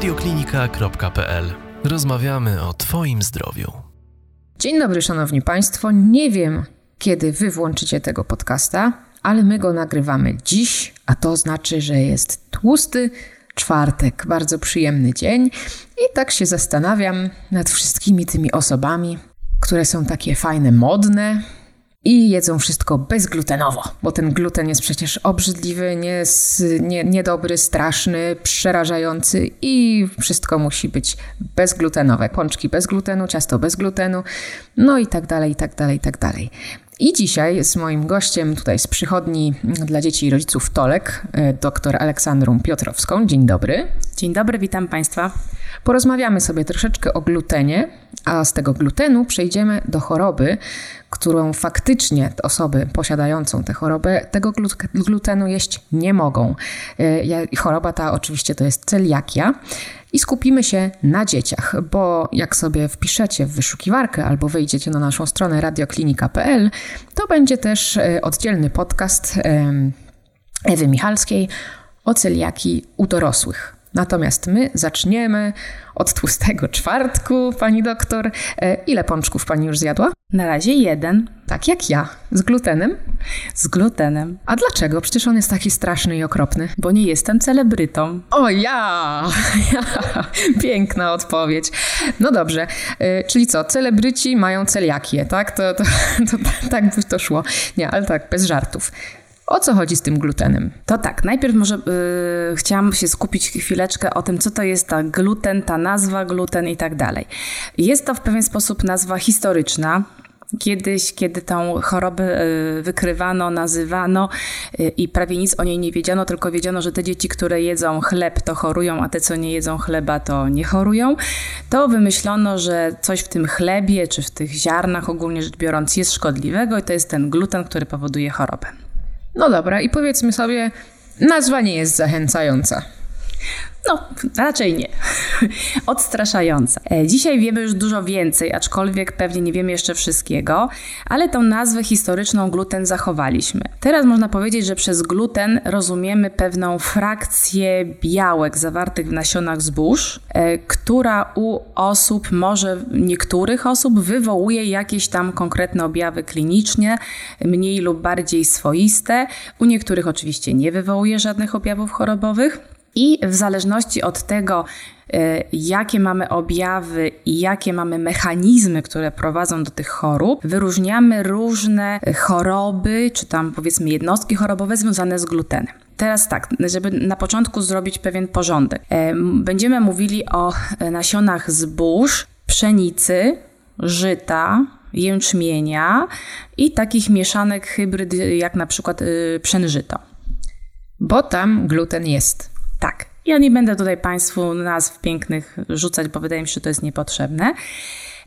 radioklinika.pl. Rozmawiamy o Twoim zdrowiu. Dzień dobry, Szanowni Państwo. Nie wiem, kiedy Wy włączycie tego podcasta, ale my go nagrywamy dziś, a to znaczy, że jest tłusty czwartek, bardzo przyjemny dzień. I tak się zastanawiam nad wszystkimi tymi osobami, które są takie fajne, modne, i jedzą wszystko bezglutenowo, bo ten gluten jest przecież obrzydliwy, nie, nie, niedobry, straszny, przerażający i wszystko musi być bezglutenowe. Pączki bez glutenu, ciasto bez glutenu, no i tak dalej, i tak dalej, i tak dalej. I dzisiaj z moim gościem tutaj z przychodni dla dzieci i rodziców Tolek, e, dr Aleksandrą Piotrowską. Dzień dobry. Dzień dobry, witam Państwa. Porozmawiamy sobie troszeczkę o glutenie, a z tego glutenu przejdziemy do choroby, którą faktycznie osoby posiadającą tę chorobę tego glutenu jeść nie mogą. E, choroba ta oczywiście to jest celiakia. I skupimy się na dzieciach, bo jak sobie wpiszecie w wyszukiwarkę albo wejdziecie na naszą stronę radioklinika.pl, to będzie też e, oddzielny podcast Ewy Michalskiej o celiaki u dorosłych. Natomiast my zaczniemy od tłustego czwartku, pani doktor. E, ile pączków pani już zjadła? Na razie jeden. Tak jak ja. Z glutenem? Z glutenem. A dlaczego? Przecież on jest taki straszny i okropny. Bo nie jestem celebrytą. O ja! Piękna odpowiedź. No dobrze. E, czyli co? Celebryci mają celiakię, tak? To, to, to, to, tak by to szło. Nie, ale tak, bez żartów. O co chodzi z tym glutenem? To tak, najpierw może yy, chciałam się skupić chwileczkę o tym, co to jest ta gluten, ta nazwa gluten i tak dalej. Jest to w pewien sposób nazwa historyczna, Kiedyś, kiedy tą chorobę y, wykrywano, nazywano y, i prawie nic o niej nie wiedziano, tylko wiedziano, że te dzieci, które jedzą chleb, to chorują, a te, co nie jedzą chleba, to nie chorują, to wymyślono, że coś w tym chlebie czy w tych ziarnach ogólnie rzecz biorąc jest szkodliwego i to jest ten gluten, który powoduje chorobę. No dobra, i powiedzmy sobie, nazwa nie jest zachęcająca. No, raczej nie. Odstraszająca. E, dzisiaj wiemy już dużo więcej, aczkolwiek pewnie nie wiemy jeszcze wszystkiego, ale tą nazwę historyczną gluten zachowaliśmy. Teraz można powiedzieć, że przez gluten rozumiemy pewną frakcję białek zawartych w nasionach zbóż, e, która u osób, może niektórych osób, wywołuje jakieś tam konkretne objawy kliniczne, mniej lub bardziej swoiste. U niektórych oczywiście nie wywołuje żadnych objawów chorobowych. I w zależności od tego, e, jakie mamy objawy i jakie mamy mechanizmy, które prowadzą do tych chorób, wyróżniamy różne choroby, czy tam powiedzmy jednostki chorobowe związane z glutenem. Teraz tak, żeby na początku zrobić pewien porządek. E, będziemy mówili o nasionach zbóż, pszenicy, żyta, jęczmienia i takich mieszanek hybryd, jak na przykład y, pszenżyto. Bo tam gluten jest. Tak. Ja nie będę tutaj Państwu nazw pięknych rzucać, bo wydaje mi się, że to jest niepotrzebne.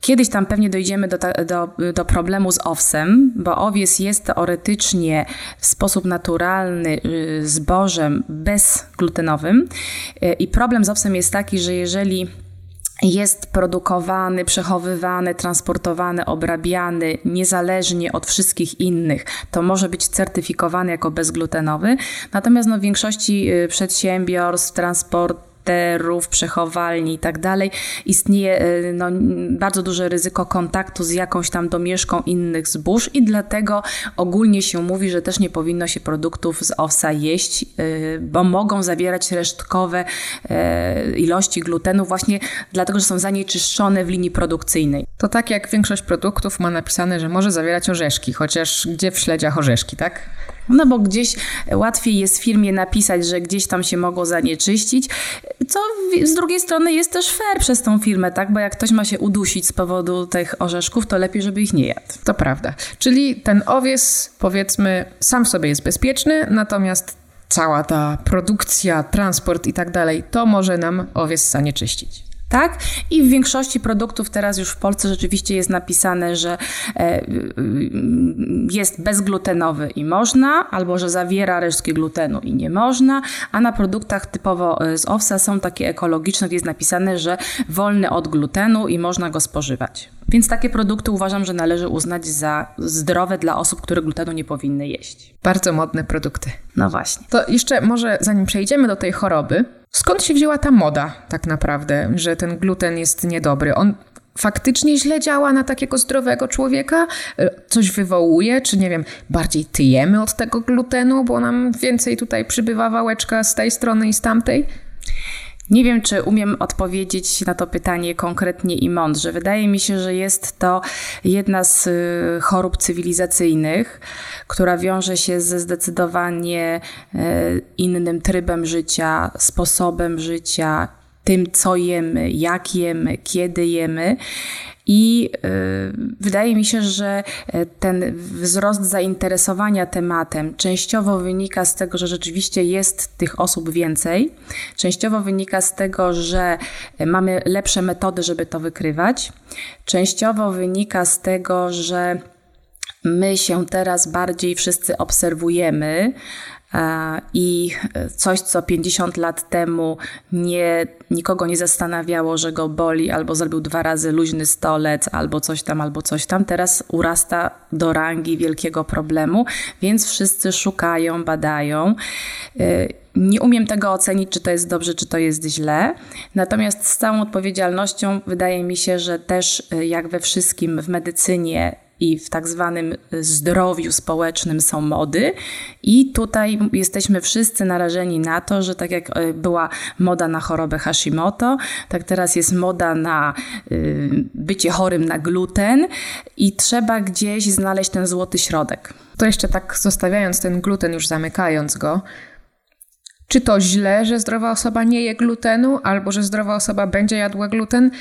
Kiedyś tam pewnie dojdziemy do, do, do, problemu z owsem, bo owies jest teoretycznie w sposób naturalny y, zbożem bezglutenowym. Y, I problem z owsem jest taki, że jeżeli jest produkowany, przechowywany, transportowany, obrabiany niezależnie od wszystkich innych, to może być certyfikowany jako bezglutenowy. Natomiast no, w większości y, przedsiębiorstw, transport, komputerów, przechowalni i tak dalej, istnieje e, no, bardzo duże ryzyko kontaktu z jakąś tam domieszką innych zbóż i dlatego ogólnie się mówi, że też nie powinno się produktów z owsa jeść, e, bo mogą zawierać resztkowe e, ilości glutenu właśnie dlatego, że są zanieczyszczone w linii produkcyjnej. To tak jak większość produktów ma napisane, że może zawierać orzeszki, chociaż gdzie w śledziach orzeszki, tak? No bo gdzieś łatwiej jest firmie napisać, że gdzieś tam się mogło zanieczyścić, co z drugiej strony jest też fair przez tą firmę, tak? Bo jak ktoś ma się udusić z powodu tych orzeszków, to lepiej, żeby ich nie jadł. To prawda. Czyli ten owies, powiedzmy, sam w sobie jest bezpieczny, natomiast cała ta produkcja, transport i tak dalej, to może nam owies zanieczyścić tak? I w większości produktów teraz już w Polsce rzeczywiście jest napisane, że e, jest bezglutenowy i można, albo że zawiera resztki glutenu i nie można, a na produktach typowo e, z owsa są takie ekologiczne, gdzie jest napisane, że wolny od glutenu i można go spożywać. Więc takie produkty uważam, że należy uznać za zdrowe dla osób, które glutenu nie powinny jeść. Bardzo modne produkty. No właśnie. To jeszcze może zanim przejdziemy do tej choroby, skąd się wzięła ta moda tak naprawdę, że ten gluten jest niedobry? On faktycznie źle działa na takiego zdrowego człowieka? E, coś wywołuje? Czy nie wiem, bardziej tyjemy od tego glutenu, bo nam więcej tutaj przybywa wałeczka z tej strony i z tamtej? Nie wiem, czy umiem odpowiedzieć na to pytanie konkretnie i mądrze. Wydaje mi się, że jest to jedna z y, chorób cywilizacyjnych, która wiąże się ze zdecydowanie y, innym trybem życia, sposobem życia, tym, co jemy, jak jemy, kiedy jemy. I y, wydaje mi się, że e, ten wzrost zainteresowania tematem częściowo wynika z tego, że rzeczywiście jest tych osób więcej, częściowo wynika z tego, że mamy lepsze metody, żeby to wykrywać, częściowo wynika z tego, że my się teraz bardziej wszyscy obserwujemy, i coś, co 50 lat temu nie, nikogo nie zastanawiało, że go boli, albo zrobił dwa razy luźny stolec, albo coś tam, albo coś tam, teraz urasta do rangi wielkiego problemu, więc wszyscy szukają, badają. Y, nie umiem tego ocenić, czy to jest dobrze, czy to jest źle. Natomiast z całą odpowiedzialnością wydaje mi się, że też y, jak we wszystkim w medycynie i w tak zwanym zdrowiu społecznym są mody. I tutaj jesteśmy wszyscy narażeni na to, że tak jak e, była moda na chorobę Hashimoto, tak teraz jest moda na y, bycie chorym na gluten i trzeba gdzieś znaleźć ten złoty środek. To jeszcze tak zostawiając ten gluten, już zamykając go, czy to źle, że zdrowa osoba nie je glutenu, albo że zdrowa osoba będzie jadła gluten?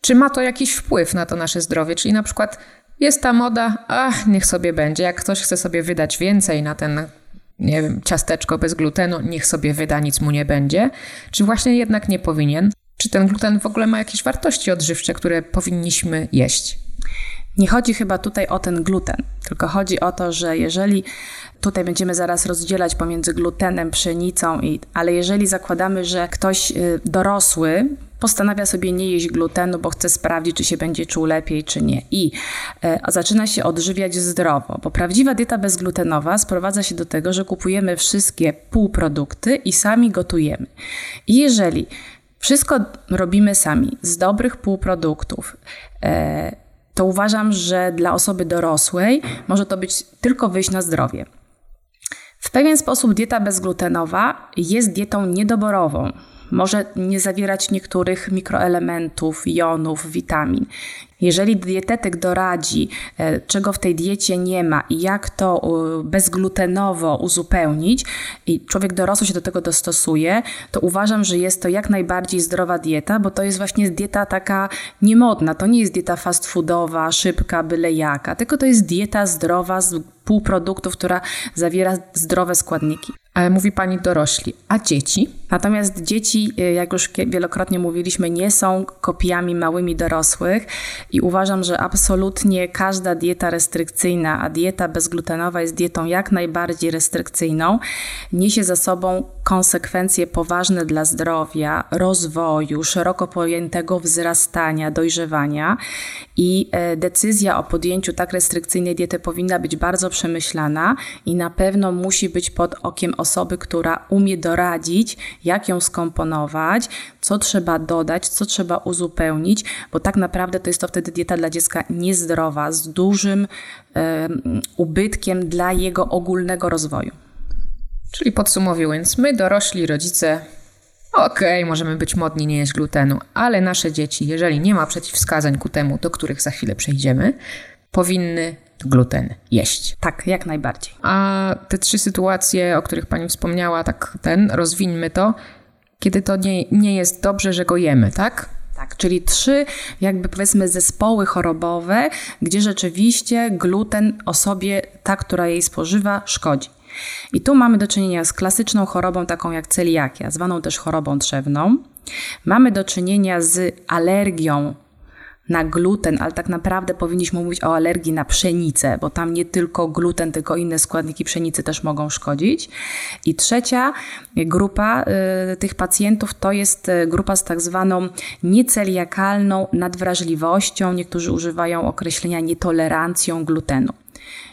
Czy ma to jakiś wpływ na to nasze zdrowie? Czyli na przykład jest ta moda, ach, niech sobie będzie. Jak ktoś chce sobie wydać więcej na ten, nie wiem, ciasteczko bez glutenu, niech sobie wyda, nic mu nie będzie. Czy właśnie jednak nie powinien? Czy ten gluten w ogóle ma jakieś wartości odżywcze, które powinniśmy jeść? Nie chodzi chyba tutaj o ten gluten, tylko chodzi o to, że jeżeli tutaj będziemy zaraz rozdzielać pomiędzy glutenem, pszenicą, i, ale jeżeli zakładamy, że ktoś y, dorosły postanawia sobie nie jeść glutenu, bo chce sprawdzić, czy się będzie czuł lepiej, czy nie. I e, zaczyna się odżywiać zdrowo, bo prawdziwa dieta bezglutenowa sprowadza się do tego, że kupujemy wszystkie półprodukty i sami gotujemy. I jeżeli wszystko robimy sami z dobrych półproduktów, e, to uważam, że dla osoby dorosłej może to być tylko wyjść na zdrowie. W pewien sposób dieta bezglutenowa jest dietą niedoborową, może nie zawierać niektórych mikroelementów, jonów, witamin. Jeżeli dietetyk doradzi, e, czego w tej diecie nie ma i jak to bezglutenowo uzupełnić, i człowiek dorosły się do tego dostosuje, to uważam, że jest to jak najbardziej zdrowa dieta, bo to jest właśnie dieta taka niemodna. To nie jest dieta fast foodowa, szybka, byle jaka, tylko to jest dieta zdrowa z półproduktów, która zawiera zdrowe składniki. Ale mówi pani dorośli, a dzieci? Natomiast dzieci, y, jak już wielokrotnie mówiliśmy, nie są kopiami małymi dorosłych i uważam, że absolutnie każda dieta restrykcyjna, a dieta bezglutenowa jest dietą jak najbardziej restrykcyjną, niesie za sobą konsekwencje poważne dla zdrowia, rozwoju, szeroko pojętego wzrastania, dojrzewania i e, decyzja o podjęciu tak restrykcyjnej diety powinna być bardzo przemyślana i na pewno musi być pod okiem osoby, która umie doradzić, jak ją skomponować, co trzeba dodać, co trzeba uzupełnić, bo tak naprawdę to jest to wtedy dieta dla dziecka niezdrowa, z dużym um, ubytkiem dla jego ogólnego rozwoju. Czyli podsumowując, my dorośli rodzice, okej, okay, możemy być modni, nie jeść glutenu, ale nasze dzieci, jeżeli nie ma przeciwwskazań ku temu, do których za chwilę przejdziemy, powinny gluten jeść. Tak, jak najbardziej. A te trzy sytuacje, o których Pani wspomniała, tak ten, rozwińmy to, kiedy to nie, nie jest dobrze, że go jemy, tak? Tak, czyli trzy jakby powiedzmy zespoły chorobowe, gdzie rzeczywiście gluten osobie, ta, która jej spożywa, szkodzi. I tu mamy do czynienia z klasyczną chorobą taką jak celiakia, zwaną też chorobą trzewną. Mamy do czynienia z alergią na gluten, ale tak naprawdę powinniśmy mówić o alergii na pszenicę, bo tam nie tylko gluten, tylko inne składniki pszenicy też mogą szkodzić. I trzecia grupa y, tych pacjentów to jest y, grupa z tak zwaną nieceliakalną nadwrażliwością. Niektórzy używają określenia nietolerancją glutenu.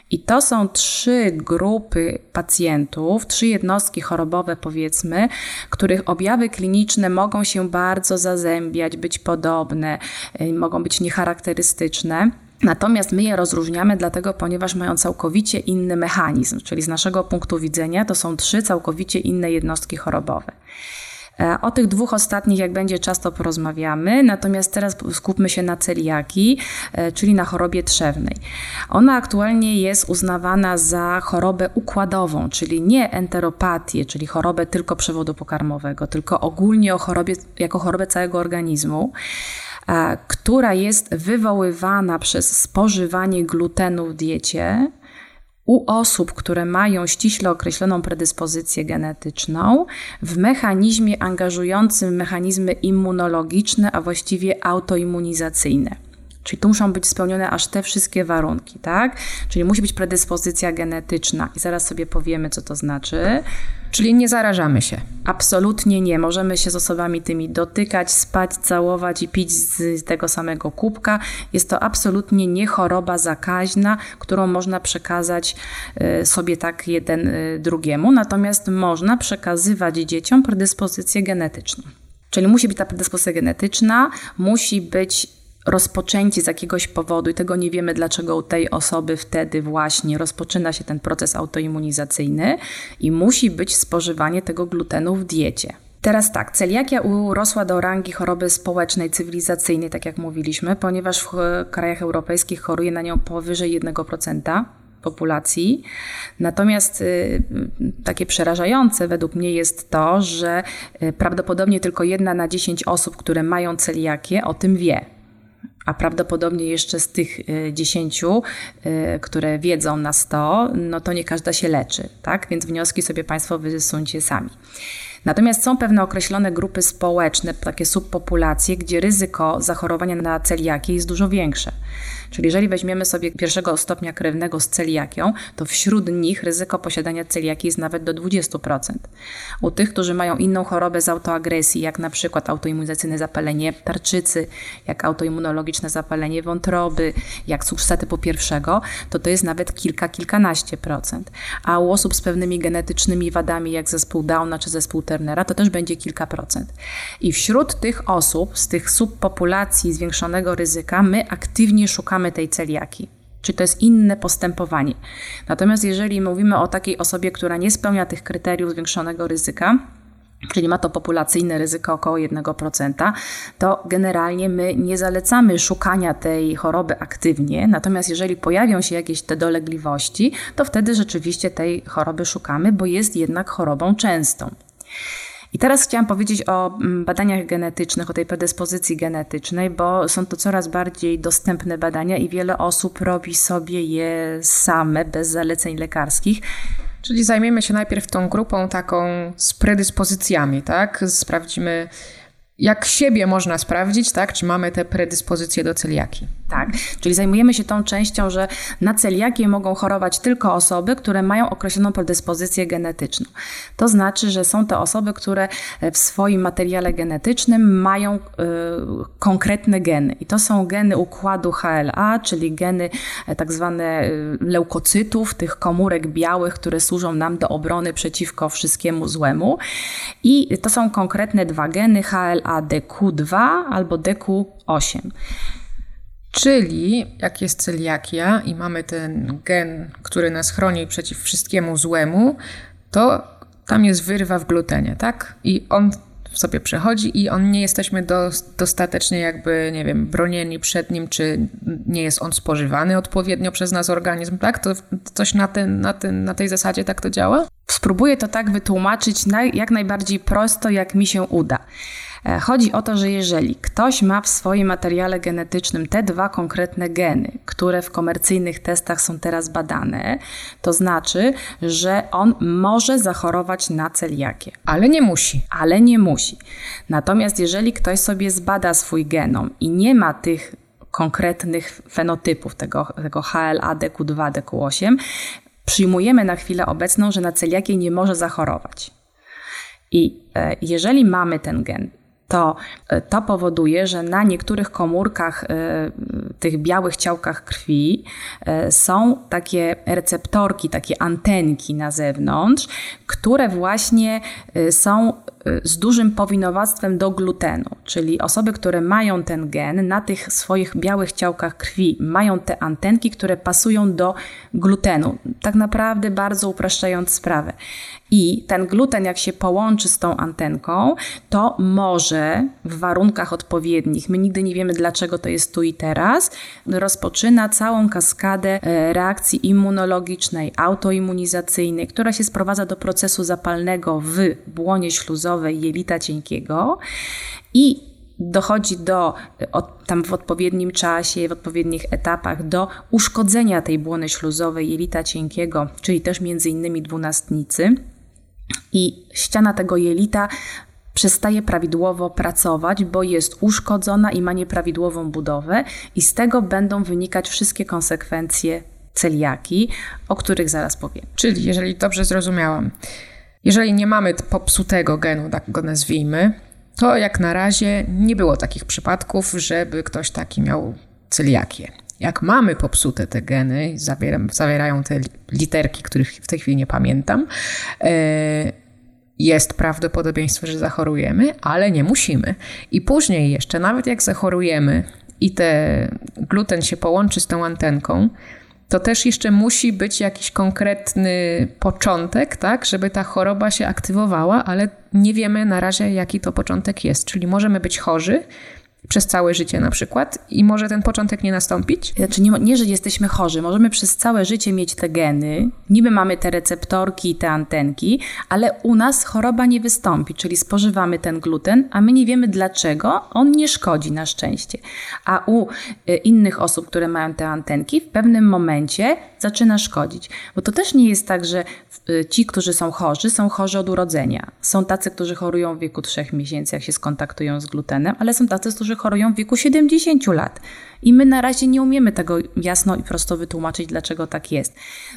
I to są trzy grupy pacjentów, trzy jednostki chorobowe, powiedzmy, których objawy kliniczne mogą się bardzo zazębiać, być podobne, y, mogą być niecharakterystyczne. Natomiast my je rozróżniamy dlatego, ponieważ mają całkowicie inny mechanizm, czyli z naszego punktu widzenia to są trzy całkowicie inne jednostki chorobowe. E, o tych dwóch ostatnich, jak będzie czas, to porozmawiamy. Natomiast teraz skupmy się na celiaki, e, czyli na chorobie trzewnej. Ona aktualnie jest uznawana za chorobę układową, czyli nie enteropatię, czyli chorobę tylko przewodu pokarmowego, tylko ogólnie o chorobie, jako chorobę całego organizmu e, która jest wywoływana przez spożywanie glutenu w diecie, u osób, które mają ściśle określoną predyspozycję genetyczną, w mechanizmie angażującym mechanizmy immunologiczne, a właściwie autoimmunizacyjne. Czyli tu muszą być spełnione aż te wszystkie warunki, tak? Czyli musi być predyspozycja genetyczna i zaraz sobie powiemy, co to znaczy. Czyli nie zarażamy się. Absolutnie nie. Możemy się z osobami tymi dotykać, spać, całować i pić z tego samego kubka. Jest to absolutnie nie choroba zakaźna, którą można przekazać y, sobie tak jeden y, drugiemu. Natomiast można przekazywać dzieciom predyspozycję genetyczną. Czyli musi być ta predyspozycja genetyczna, musi być rozpoczęcie z jakiegoś powodu, i tego nie wiemy, dlaczego u tej osoby wtedy właśnie rozpoczyna się ten proces autoimmunizacyjny i musi być spożywanie tego glutenu w diecie. Teraz tak, celiakia urosła do rangi choroby społecznej, cywilizacyjnej, tak jak mówiliśmy, ponieważ w krajach europejskich choruje na nią powyżej 1% populacji. Natomiast y, takie przerażające według mnie jest to, że y, prawdopodobnie tylko jedna na 10 osób, które mają celiakię, o tym wie a prawdopodobnie jeszcze z tych y, dziesięciu, y, które wiedzą na 100, no to nie każda się leczy, tak? Więc wnioski sobie Państwo wysuńcie sami. Natomiast są pewne określone grupy społeczne, takie subpopulacje, gdzie ryzyko zachorowania na celiakię jest dużo większe. Czyli jeżeli weźmiemy sobie pierwszego stopnia krewnego z celiakią, to wśród nich ryzyko posiadania celiaki jest nawet do 20%. U tych, którzy mają inną chorobę z autoagresji, jak na przykład autoimmunizacyjne zapalenie tarczycy, jak autoimmunologiczne zapalenie wątroby, jak cukrzyca typu pierwszego, to to jest nawet kilka, kilkanaście procent. A u osób z pewnymi genetycznymi wadami, jak zespół Downa czy zespół Turnera, to też będzie kilka procent. I wśród tych osób, z tych subpopulacji zwiększonego ryzyka, my aktywnie szukamy tej celiaki. Czy to jest inne postępowanie. Natomiast jeżeli mówimy o takiej osobie, która nie spełnia tych kryteriów zwiększonego ryzyka, czyli ma to populacyjne ryzyko około 1%, to generalnie my nie zalecamy szukania tej choroby aktywnie. Natomiast jeżeli pojawią się jakieś te dolegliwości, to wtedy rzeczywiście tej choroby szukamy, bo jest jednak chorobą częstą. I teraz chciałam powiedzieć o mm, badaniach genetycznych, o tej predyspozycji genetycznej, bo są to coraz bardziej dostępne badania i wiele osób robi sobie je same, bez zaleceń lekarskich. Czyli zajmiemy się najpierw tą grupą taką z predyspozycjami, tak? Sprawdzimy, jak siebie można sprawdzić, tak? Czy mamy te predyspozycje do celiaki. Tak, czyli zajmujemy się tą częścią, że na celiakię mogą chorować tylko osoby, które mają określoną predyspozycję genetyczną. To znaczy, że są to osoby, które w swoim materiale genetycznym mają y, konkretne geny. I to są geny układu HLA, czyli geny e, tak zwane leukocytów, tych komórek białych, które służą nam do obrony przeciwko wszystkiemu złemu. I to są konkretne dwa geny HLA DQ2 albo DQ8. Czyli jak jest celiakia i mamy ten gen, który nas chroni przeciw wszystkiemu złemu, to tam jest wyrwa w glutenie, tak? I on sobie przechodzi i on nie jesteśmy do, dostatecznie jakby, nie wiem, bronieni przed nim, czy nie jest on spożywany odpowiednio przez nas organizm, tak? To coś na, ten, na, ten, na tej zasadzie tak to działa? Spróbuję to tak wytłumaczyć jak najbardziej prosto, jak mi się uda. E, chodzi o to, że jeżeli ktoś ma w swoim materiale genetycznym te dwa konkretne geny, które w komercyjnych testach są teraz badane, to znaczy, że on może zachorować na celiakię. Ale nie musi. Ale nie musi. Natomiast jeżeli ktoś sobie zbada swój genom i nie ma tych konkretnych fenotypów tego, tego HLA, DQ2, DQ8, przyjmujemy na chwilę obecną, że na celiakię nie może zachorować. I e, jeżeli mamy ten gen, to e, to powoduje, że na niektórych komórkach, e, tych białych ciałkach krwi są takie receptorki, takie antenki na zewnątrz, które właśnie są z dużym powinowactwem do glutenu, czyli osoby, które mają ten gen na tych swoich białych ciałkach krwi, mają te antenki, które pasują do glutenu. Tak naprawdę bardzo upraszczając sprawę. I ten gluten, jak się połączy z tą antenką, to może w warunkach odpowiednich, my nigdy nie wiemy dlaczego to jest tu i teraz, rozpoczyna całą kaskadę e, reakcji immunologicznej, autoimmunizacyjnej, która się sprowadza do procesu zapalnego w błonie jelita cienkiego i dochodzi do, od, tam w odpowiednim czasie, w odpowiednich etapach do uszkodzenia tej błony śluzowej jelita cienkiego, czyli też między innymi dwunastnicy i ściana tego jelita przestaje prawidłowo pracować, bo jest uszkodzona i ma nieprawidłową budowę, i z tego będą wynikać wszystkie konsekwencje celiaki, o których zaraz powiem. Czyli, jeżeli dobrze zrozumiałam, jeżeli nie mamy popsutego genu, tak go nazwijmy, to jak na razie nie było takich przypadków, żeby ktoś taki miał celiakię. Jak mamy popsute te geny, zawierają te literki, których w tej chwili nie pamiętam, e, jest prawdopodobieństwo, że zachorujemy, ale nie musimy. I później jeszcze, nawet jak zachorujemy i ten gluten się połączy z tą antenką, to też jeszcze musi być jakiś konkretny początek, tak, żeby ta choroba się aktywowała, ale nie wiemy na razie, jaki to początek jest. Czyli możemy być chorzy, przez całe życie na przykład i może ten początek nie nastąpić? Znaczy nie, nie, że jesteśmy chorzy, możemy przez całe życie mieć te geny, niby mamy te receptorki te antenki, ale u nas choroba nie wystąpi, czyli spożywamy ten gluten, a my nie wiemy dlaczego, on nie szkodzi na szczęście. A u y, innych osób, które mają te antenki, w pewnym momencie zaczyna szkodzić. Bo to też nie jest tak, że y, ci, którzy są chorzy, są chorzy od urodzenia. Są tacy, którzy chorują w wieku 3 miesięcy, jak się skontaktują z glutenem, ale są tacy, którzy chorują w wieku 70 lat. I my na razie nie umiemy tego jasno i prosto wytłumaczyć, dlaczego tak jest.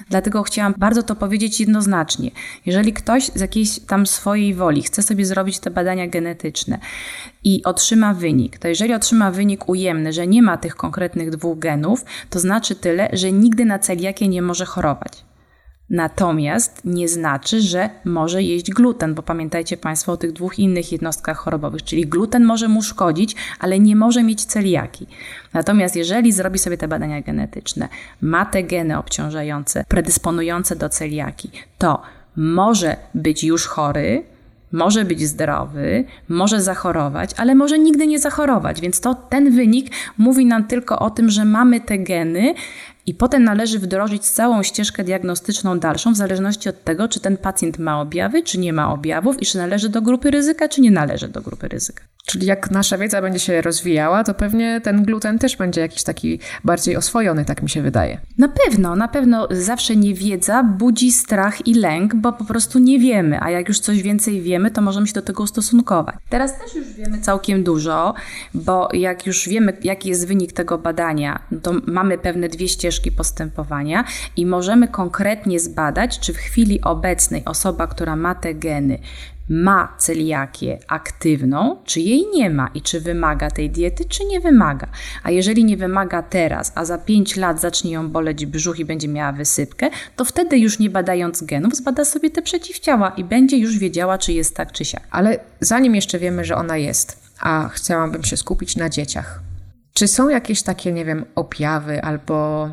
Dlatego chciałam bardzo to powiedzieć jednoznacznie. Jeżeli ktoś z jakiejś tam swojej woli chce sobie zrobić te badania genetyczne i otrzyma wynik, to jeżeli otrzyma wynik ujemny, że nie ma tych konkretnych dwóch genów, to znaczy tyle, że nigdy na celiakię nie może chorować. Natomiast nie znaczy, że może jeść gluten, bo pamiętajcie Państwo o tych dwóch innych jednostkach chorobowych, czyli gluten może mu szkodzić, ale nie może mieć celiaki. Natomiast jeżeli zrobi sobie te badania genetyczne, ma te geny obciążające, predysponujące do celiaki, to może być już chory, może być zdrowy, może zachorować, ale może nigdy nie zachorować. Więc to ten wynik mówi nam tylko o tym, że mamy te geny, i potem należy wdrożyć całą ścieżkę diagnostyczną dalszą, w zależności od tego, czy ten pacjent ma objawy, czy nie ma objawów i czy należy do grupy ryzyka, czy nie należy do grupy ryzyka. Czyli jak nasza wiedza będzie się rozwijała, to pewnie ten gluten też będzie jakiś taki bardziej oswojony, tak mi się wydaje. Na pewno, na pewno zawsze niewiedza budzi strach i lęk, bo po prostu nie wiemy, a jak już coś więcej wiemy, to możemy się do tego ustosunkować. Teraz też już wiemy całkiem dużo, bo jak już wiemy, jaki jest wynik tego badania, to mamy pewne dwie ścieżki postępowania i możemy konkretnie zbadać, czy w chwili obecnej osoba, która ma te geny, ma celiakię aktywną, czy jej nie ma i czy wymaga tej diety, czy nie wymaga. A jeżeli nie wymaga teraz, a za 5 lat zacznie ją boleć brzuch i będzie miała wysypkę, to wtedy już nie badając genów, zbada sobie te przeciwciała i będzie już wiedziała, czy jest tak, czy siak. Ale zanim jeszcze wiemy, że ona jest, a chciałabym się skupić na dzieciach. Czy są jakieś takie, nie wiem, objawy albo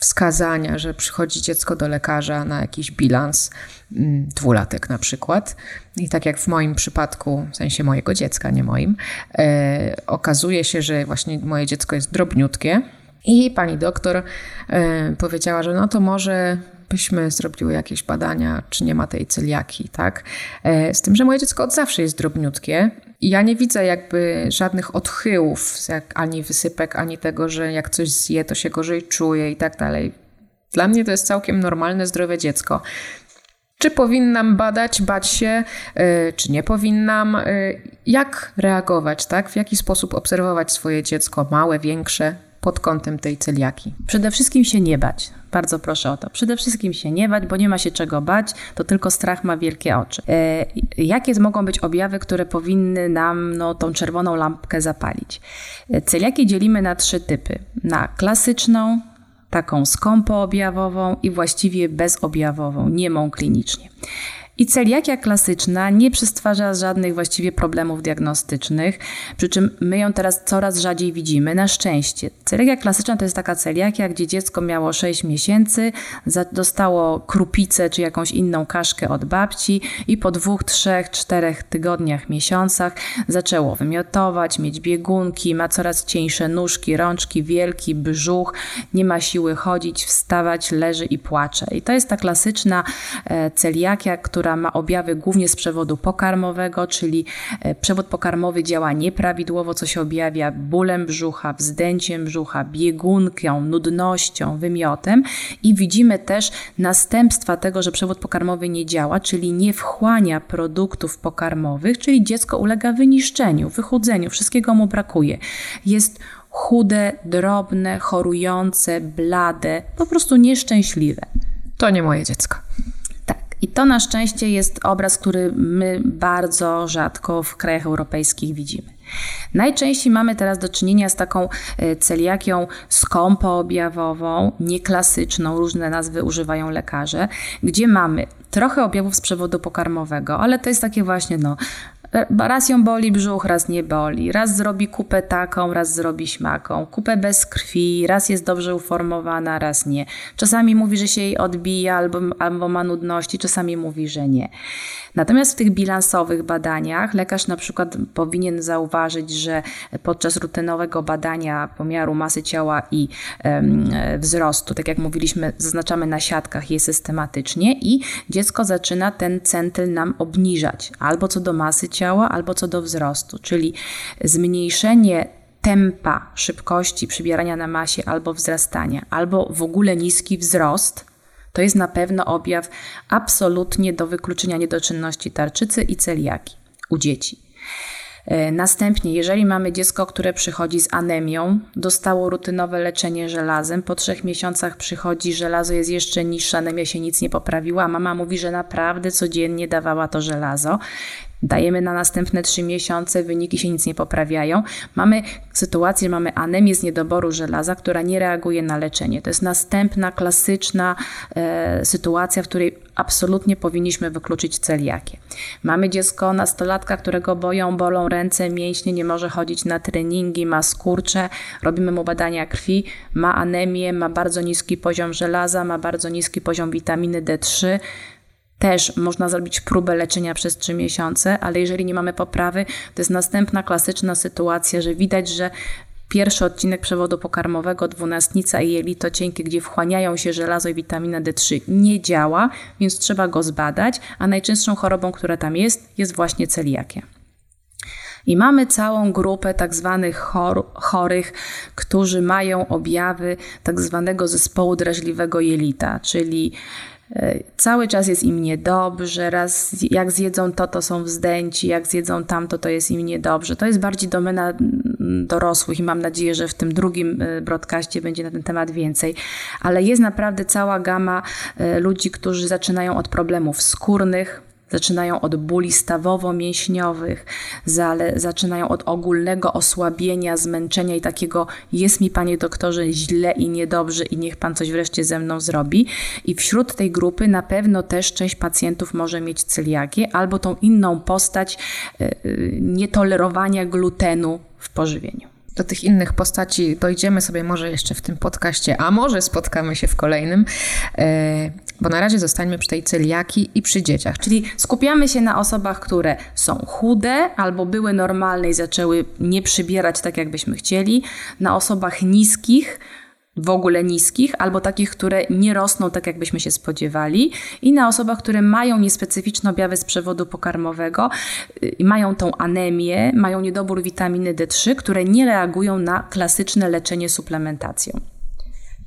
wskazania, że przychodzi dziecko do lekarza na jakiś bilans, mm, dwulatek na przykład, i tak jak w moim przypadku, w sensie mojego dziecka, nie moim, e, okazuje się, że właśnie moje dziecko jest drobniutkie. I pani doktor e, powiedziała, że no to może byśmy zrobiły jakieś badania, czy nie ma tej celiaki, tak? E, z tym, że moje dziecko od zawsze jest drobniutkie ja nie widzę jakby żadnych odchyłów, ani wysypek, ani tego, że jak coś zje, to się gorzej czuje i tak dalej. Dla mnie to jest całkiem normalne, zdrowe dziecko. Czy powinnam badać, bać się, yy, czy nie powinnam? Yy, jak reagować, tak? W jaki sposób obserwować swoje dziecko, małe, większe? Pod kątem tej celiaki? Przede wszystkim się nie bać. Bardzo proszę o to. Przede wszystkim się nie bać, bo nie ma się czego bać, to tylko strach ma wielkie oczy. E, jakie mogą być objawy, które powinny nam no, tą czerwoną lampkę zapalić? E, celiaki dzielimy na trzy typy. Na klasyczną, taką skąpoobjawową i właściwie bezobjawową, niemą klinicznie. I celiakia klasyczna nie przystwarza żadnych właściwie problemów diagnostycznych, przy czym my ją teraz coraz rzadziej widzimy, na szczęście. Celiakia klasyczna to jest taka celiakia, gdzie dziecko miało 6 miesięcy, dostało krupicę czy jakąś inną kaszkę od babci i po dwóch, trzech, czterech tygodniach, miesiącach zaczęło wymiotować, mieć biegunki, ma coraz cieńsze nóżki, rączki, wielki brzuch, nie ma siły chodzić, wstawać, leży i płacze. I to jest ta klasyczna e, celiakia, która która ma objawy głównie z przewodu pokarmowego, czyli e, przewód pokarmowy działa nieprawidłowo, co się objawia bólem brzucha, wzdęciem brzucha, biegunką, nudnością, wymiotem i widzimy też następstwa tego, że przewód pokarmowy nie działa, czyli nie wchłania produktów pokarmowych, czyli dziecko ulega wyniszczeniu, wychudzeniu, wszystkiego mu brakuje. Jest chude, drobne, chorujące, blade, po prostu nieszczęśliwe. To nie moje dziecko. I to na szczęście jest obraz, który my bardzo rzadko w krajach europejskich widzimy. Najczęściej mamy teraz do czynienia z taką e, celiakią skąpoobjawową, nieklasyczną, różne nazwy używają lekarze, gdzie mamy trochę objawów z przewodu pokarmowego, ale to jest takie właśnie no, Raz ją boli brzuch, raz nie boli. Raz zrobi kupę taką, raz zrobi śmaką. Kupę bez krwi, raz jest dobrze uformowana, raz nie. Czasami mówi, że się jej odbija albo, albo ma nudności, czasami mówi, że nie. Natomiast w tych bilansowych badaniach lekarz na przykład powinien zauważyć, że podczas rutynowego badania pomiaru masy ciała i wzrostu, tak jak mówiliśmy, zaznaczamy na siatkach je systematycznie i dziecko zaczyna ten centyl nam obniżać albo co do masy ciała, albo co do wzrostu, czyli zmniejszenie tempa szybkości przybierania na masie albo wzrastania, albo w ogóle niski wzrost to jest na pewno objaw absolutnie do wykluczenia niedoczynności tarczycy i celiaki u dzieci. E, następnie, jeżeli mamy dziecko, które przychodzi z anemią, dostało rutynowe leczenie żelazem, po trzech miesiącach przychodzi, żelazo jest jeszcze niższe, anemia się nic nie poprawiła, mama mówi, że naprawdę codziennie dawała to żelazo, Dajemy na następne trzy miesiące, wyniki się nic nie poprawiają. Mamy sytuację, mamy anemię z niedoboru żelaza, która nie reaguje na leczenie. To jest następna klasyczna e, sytuacja, w której absolutnie powinniśmy wykluczyć celiakię. Mamy dziecko, nastolatka, którego boją, bolą ręce, mięśnie, nie może chodzić na treningi, ma skurcze, robimy mu badania krwi, ma anemię, ma bardzo niski poziom żelaza, ma bardzo niski poziom witaminy D3, też można zrobić próbę leczenia przez 3 miesiące, ale jeżeli nie mamy poprawy, to jest następna klasyczna sytuacja, że widać, że pierwszy odcinek przewodu pokarmowego, dwunastnica i jelito cienkie, gdzie wchłaniają się żelazo i witamina D3, nie działa, więc trzeba go zbadać, a najczęstszą chorobą, która tam jest, jest właśnie celiakia. I mamy całą grupę tak zwanych chor chorych, którzy mają objawy tak zwanego zespołu drażliwego jelita, czyli cały czas jest im niedobrze, raz jak zjedzą to, to są wzdęci, jak zjedzą tamto, to jest im niedobrze. To jest bardziej domena dorosłych i mam nadzieję, że w tym drugim e, broadcaście będzie na ten temat więcej. Ale jest naprawdę cała gama e, ludzi, którzy zaczynają od problemów skórnych, Zaczynają od bóli stawowo-mięśniowych, zaczynają od ogólnego osłabienia, zmęczenia i takiego jest mi, panie doktorze, źle i niedobrze i niech pan coś wreszcie ze mną zrobi. I wśród tej grupy na pewno też część pacjentów może mieć celiakię albo tą inną postać e, e, nietolerowania glutenu w pożywieniu. Do tych innych postaci dojdziemy sobie może jeszcze w tym podcaście, a może spotkamy się w kolejnym, e, bo na razie zostańmy przy tej celiaki i przy dzieciach. Czyli skupiamy się na osobach, które są chude albo były normalne i zaczęły nie przybierać tak, jakbyśmy chcieli, na osobach niskich, w ogóle niskich, albo takich, które nie rosną tak, jakbyśmy się spodziewali, i na osobach, które mają niespecyficzne objawy z przewodu pokarmowego, y, mają tą anemię, mają niedobór witaminy D3, które nie reagują na klasyczne leczenie suplementacją.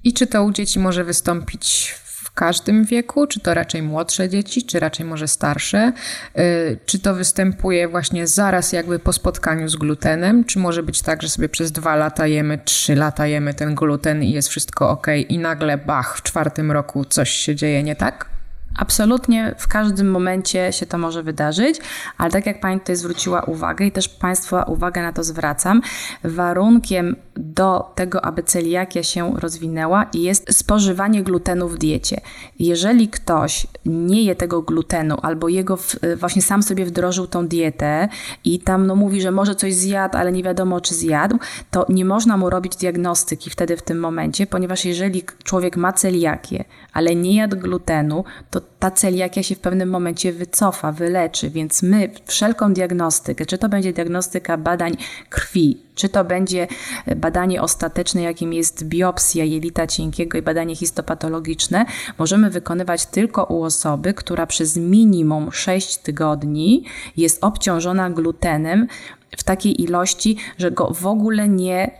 I czy to u dzieci może wystąpić każdym wieku? Czy to raczej młodsze dzieci, czy raczej może starsze? Y, czy to występuje właśnie zaraz jakby po spotkaniu z glutenem? Czy może być tak, że sobie przez dwa lata jemy, trzy lata jemy ten gluten i jest wszystko ok i nagle bach, w czwartym roku coś się dzieje nie tak? Absolutnie w każdym momencie się to może wydarzyć, ale tak jak Pani tutaj zwróciła uwagę i też Państwa uwagę na to zwracam, warunkiem do tego, aby celiakia się rozwinęła jest spożywanie glutenu w diecie. Jeżeli ktoś nie je tego glutenu albo jego właśnie sam sobie wdrożył tą dietę i tam no, mówi, że może coś zjadł, ale nie wiadomo czy zjadł, to nie można mu robić diagnostyki wtedy w tym momencie, ponieważ jeżeli człowiek ma celiakię, ale nie jadł glutenu, to ta celiakia się w pewnym momencie wycofa, wyleczy, więc my wszelką diagnostykę, czy to będzie diagnostyka badań krwi, czy to będzie badanie ostateczne, jakim jest biopsja jelita cienkiego i badanie histopatologiczne, możemy wykonywać tylko u osoby, która przez minimum 6 tygodni jest obciążona glutenem w takiej ilości, że go w ogóle nie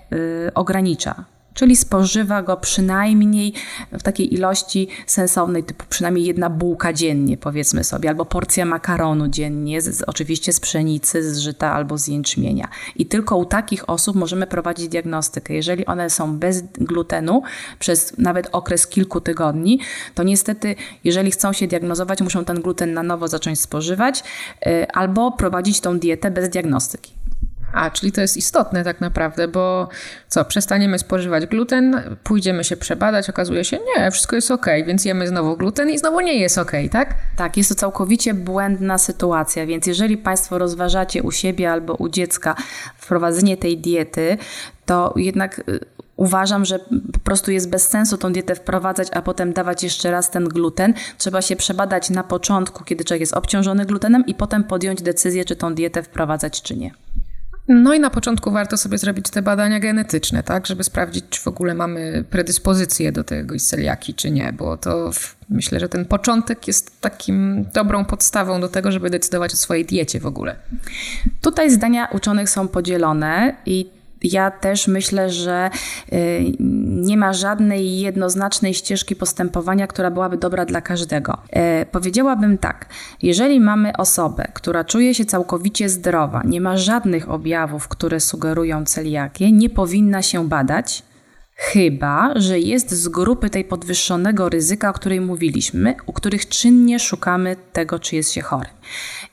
y, ogranicza czyli spożywa go przynajmniej w takiej ilości sensownej, typu przynajmniej jedna bułka dziennie, powiedzmy sobie, albo porcja makaronu dziennie, z, oczywiście z pszenicy, z żyta albo z jęczmienia. I tylko u takich osób możemy prowadzić diagnostykę. Jeżeli one są bez glutenu przez nawet okres kilku tygodni, to niestety, jeżeli chcą się diagnozować, muszą ten gluten na nowo zacząć spożywać yy, albo prowadzić tą dietę bez diagnostyki. A, czyli to jest istotne tak naprawdę, bo co, przestaniemy spożywać gluten, pójdziemy się przebadać, okazuje się, nie, wszystko jest ok, więc jemy znowu gluten i znowu nie jest ok, tak? Tak, jest to całkowicie błędna sytuacja, więc jeżeli Państwo rozważacie u siebie albo u dziecka wprowadzenie tej diety, to jednak y, uważam, że po prostu jest bez sensu tą dietę wprowadzać, a potem dawać jeszcze raz ten gluten. Trzeba się przebadać na początku, kiedy człowiek jest obciążony glutenem i potem podjąć decyzję, czy tą dietę wprowadzać, czy nie. No i na początku warto sobie zrobić te badania genetyczne, tak, żeby sprawdzić, czy w ogóle mamy predyspozycję do tego celiaki, czy nie, bo to myślę, że ten początek jest takim dobrą podstawą do tego, żeby decydować o swojej diecie w ogóle. Tutaj zdania uczonych są podzielone i ja też myślę, że y, nie ma żadnej jednoznacznej ścieżki postępowania, która byłaby dobra dla każdego. Y, powiedziałabym tak, jeżeli mamy osobę, która czuje się całkowicie zdrowa, nie ma żadnych objawów, które sugerują celiakię, nie powinna się badać, Chyba, że jest z grupy tej podwyższonego ryzyka, o której mówiliśmy, u których czynnie szukamy tego, czy jest się chory.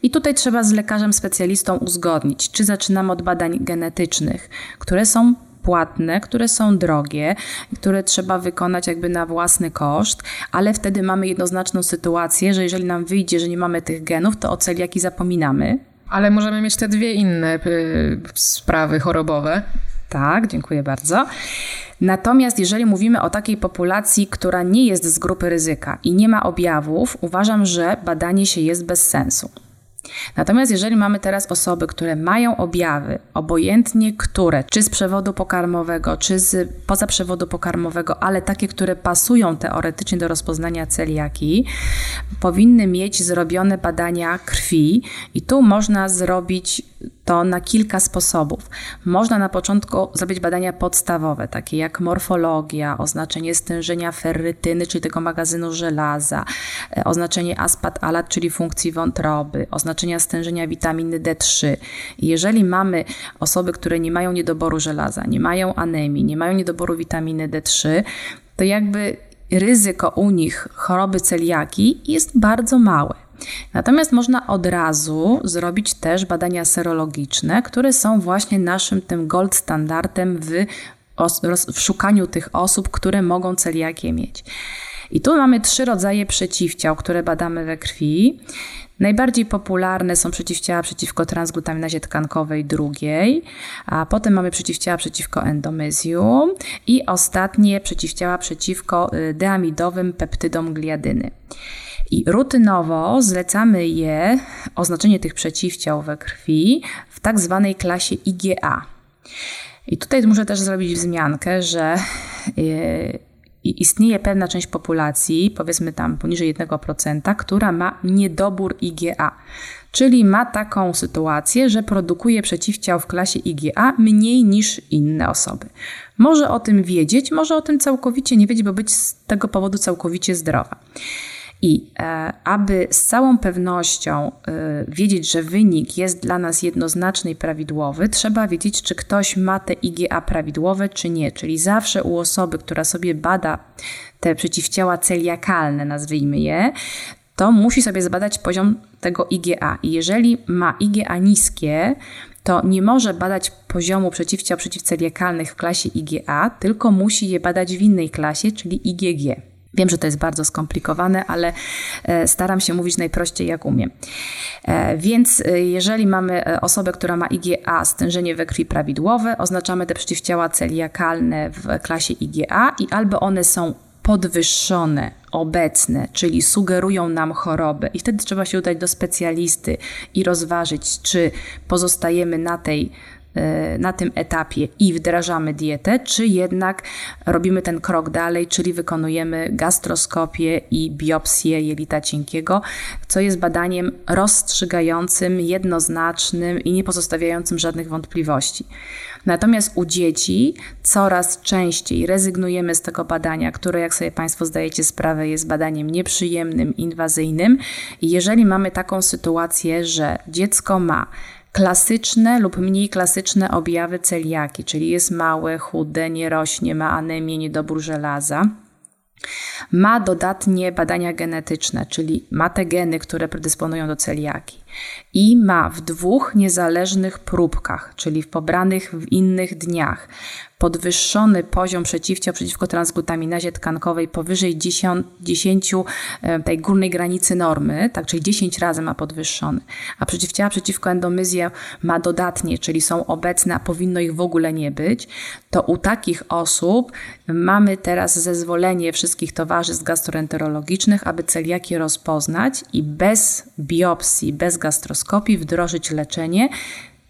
I tutaj trzeba z lekarzem specjalistą uzgodnić, czy zaczynamy od badań genetycznych, które są płatne, które są drogie, które trzeba wykonać jakby na własny koszt, ale wtedy mamy jednoznaczną sytuację, że jeżeli nam wyjdzie, że nie mamy tych genów, to o celiaki zapominamy. Ale możemy mieć te dwie inne y, sprawy chorobowe. Tak, dziękuję bardzo. Natomiast jeżeli mówimy o takiej populacji, która nie jest z grupy ryzyka i nie ma objawów, uważam, że badanie się jest bez sensu. Natomiast jeżeli mamy teraz osoby, które mają objawy, obojętnie które, czy z przewodu pokarmowego, czy z poza przewodu pokarmowego, ale takie, które pasują teoretycznie do rozpoznania celiaki, powinny mieć zrobione badania krwi i tu można zrobić to na kilka sposobów. Można na początku zrobić badania podstawowe, takie jak morfologia, oznaczenie stężenia ferrytyny, czyli tego magazynu żelaza, e, oznaczenie aspat-alat, czyli funkcji wątroby, oznaczenia stężenia witaminy D3. jeżeli mamy osoby, które nie mają niedoboru żelaza, nie mają anemii, nie mają niedoboru witaminy D3, to jakby ryzyko u nich choroby celiaki jest bardzo małe. Natomiast można od razu zrobić też badania serologiczne, które są właśnie naszym tym gold standardem w, w szukaniu tych osób, które mogą celiakię mieć. I tu mamy trzy rodzaje przeciwciał, które badamy we krwi. Najbardziej popularne są przeciwciała przeciwko transglutaminazie tkankowej drugiej, a potem mamy przeciwciała przeciwko endomyzjum i ostatnie przeciwciała przeciwko y, deamidowym peptydom gliadyny. I rutynowo zlecamy je, oznaczenie tych przeciwciał we krwi, w tak zwanej klasie IgA. I tutaj muszę też zrobić wzmiankę, że yy, istnieje pewna część populacji, powiedzmy tam poniżej 1%, która ma niedobór IgA. czyli ma taką sytuację, że produkuje przeciwciał w klasie IgA mniej niż inne osoby. Może o tym wiedzieć, może o tym całkowicie nie wiedzieć, bo być z tego powodu całkowicie zdrowa. I e, aby z całą pewnością e, wiedzieć, że wynik jest dla nas jednoznaczny i prawidłowy, trzeba wiedzieć, czy ktoś ma te IgA prawidłowe, czy nie. Czyli zawsze u osoby, która sobie bada te przeciwciała celiakalne, nazwijmy je, to musi sobie zbadać poziom tego IgA. I jeżeli ma IgA niskie, to nie może badać poziomu przeciwciał przeciwceliakalnych w klasie IgA, tylko musi je badać w innej klasie, czyli IgG. Wiem, że to jest bardzo skomplikowane, ale e, staram się mówić najprościej jak umiem. E, więc e, jeżeli mamy osobę, która ma IgA, stężenie we krwi prawidłowe, oznaczamy te przeciwciała celiakalne w klasie IgA i albo one są podwyższone, obecne, czyli sugerują nam chorobę, i wtedy trzeba się udać do specjalisty i rozważyć, czy pozostajemy na tej na tym etapie i wdrażamy dietę, czy jednak robimy ten krok dalej, czyli wykonujemy gastroskopię i biopsję jelita cienkiego, co jest badaniem rozstrzygającym, jednoznacznym i nie pozostawiającym żadnych wątpliwości. Natomiast u dzieci coraz częściej rezygnujemy z tego badania, które, jak sobie Państwo zdajecie sprawę, jest badaniem nieprzyjemnym, inwazyjnym. I jeżeli mamy taką sytuację, że dziecko ma klasyczne lub mniej klasyczne objawy celiaki, czyli jest małe, chude, nie rośnie, ma anemię, niedobór żelaza. Ma dodatnie badania genetyczne, czyli ma te geny, które predysponują do celiaki. I ma w dwóch niezależnych próbkach, czyli w pobranych w innych dniach, podwyższony poziom przeciwciał przeciwko transglutaminazie tkankowej powyżej 10, 10 e, tej górnej granicy normy, tak, czyli 10 razy ma podwyższony, a przeciwciała przeciwko endomyzji ma dodatnie, czyli są obecne, a powinno ich w ogóle nie być, to u takich osób mamy teraz zezwolenie wszystkich towarzystw gastroenterologicznych, aby celiaki rozpoznać i bez biopsji, bez gastroskopii wdrożyć leczenie,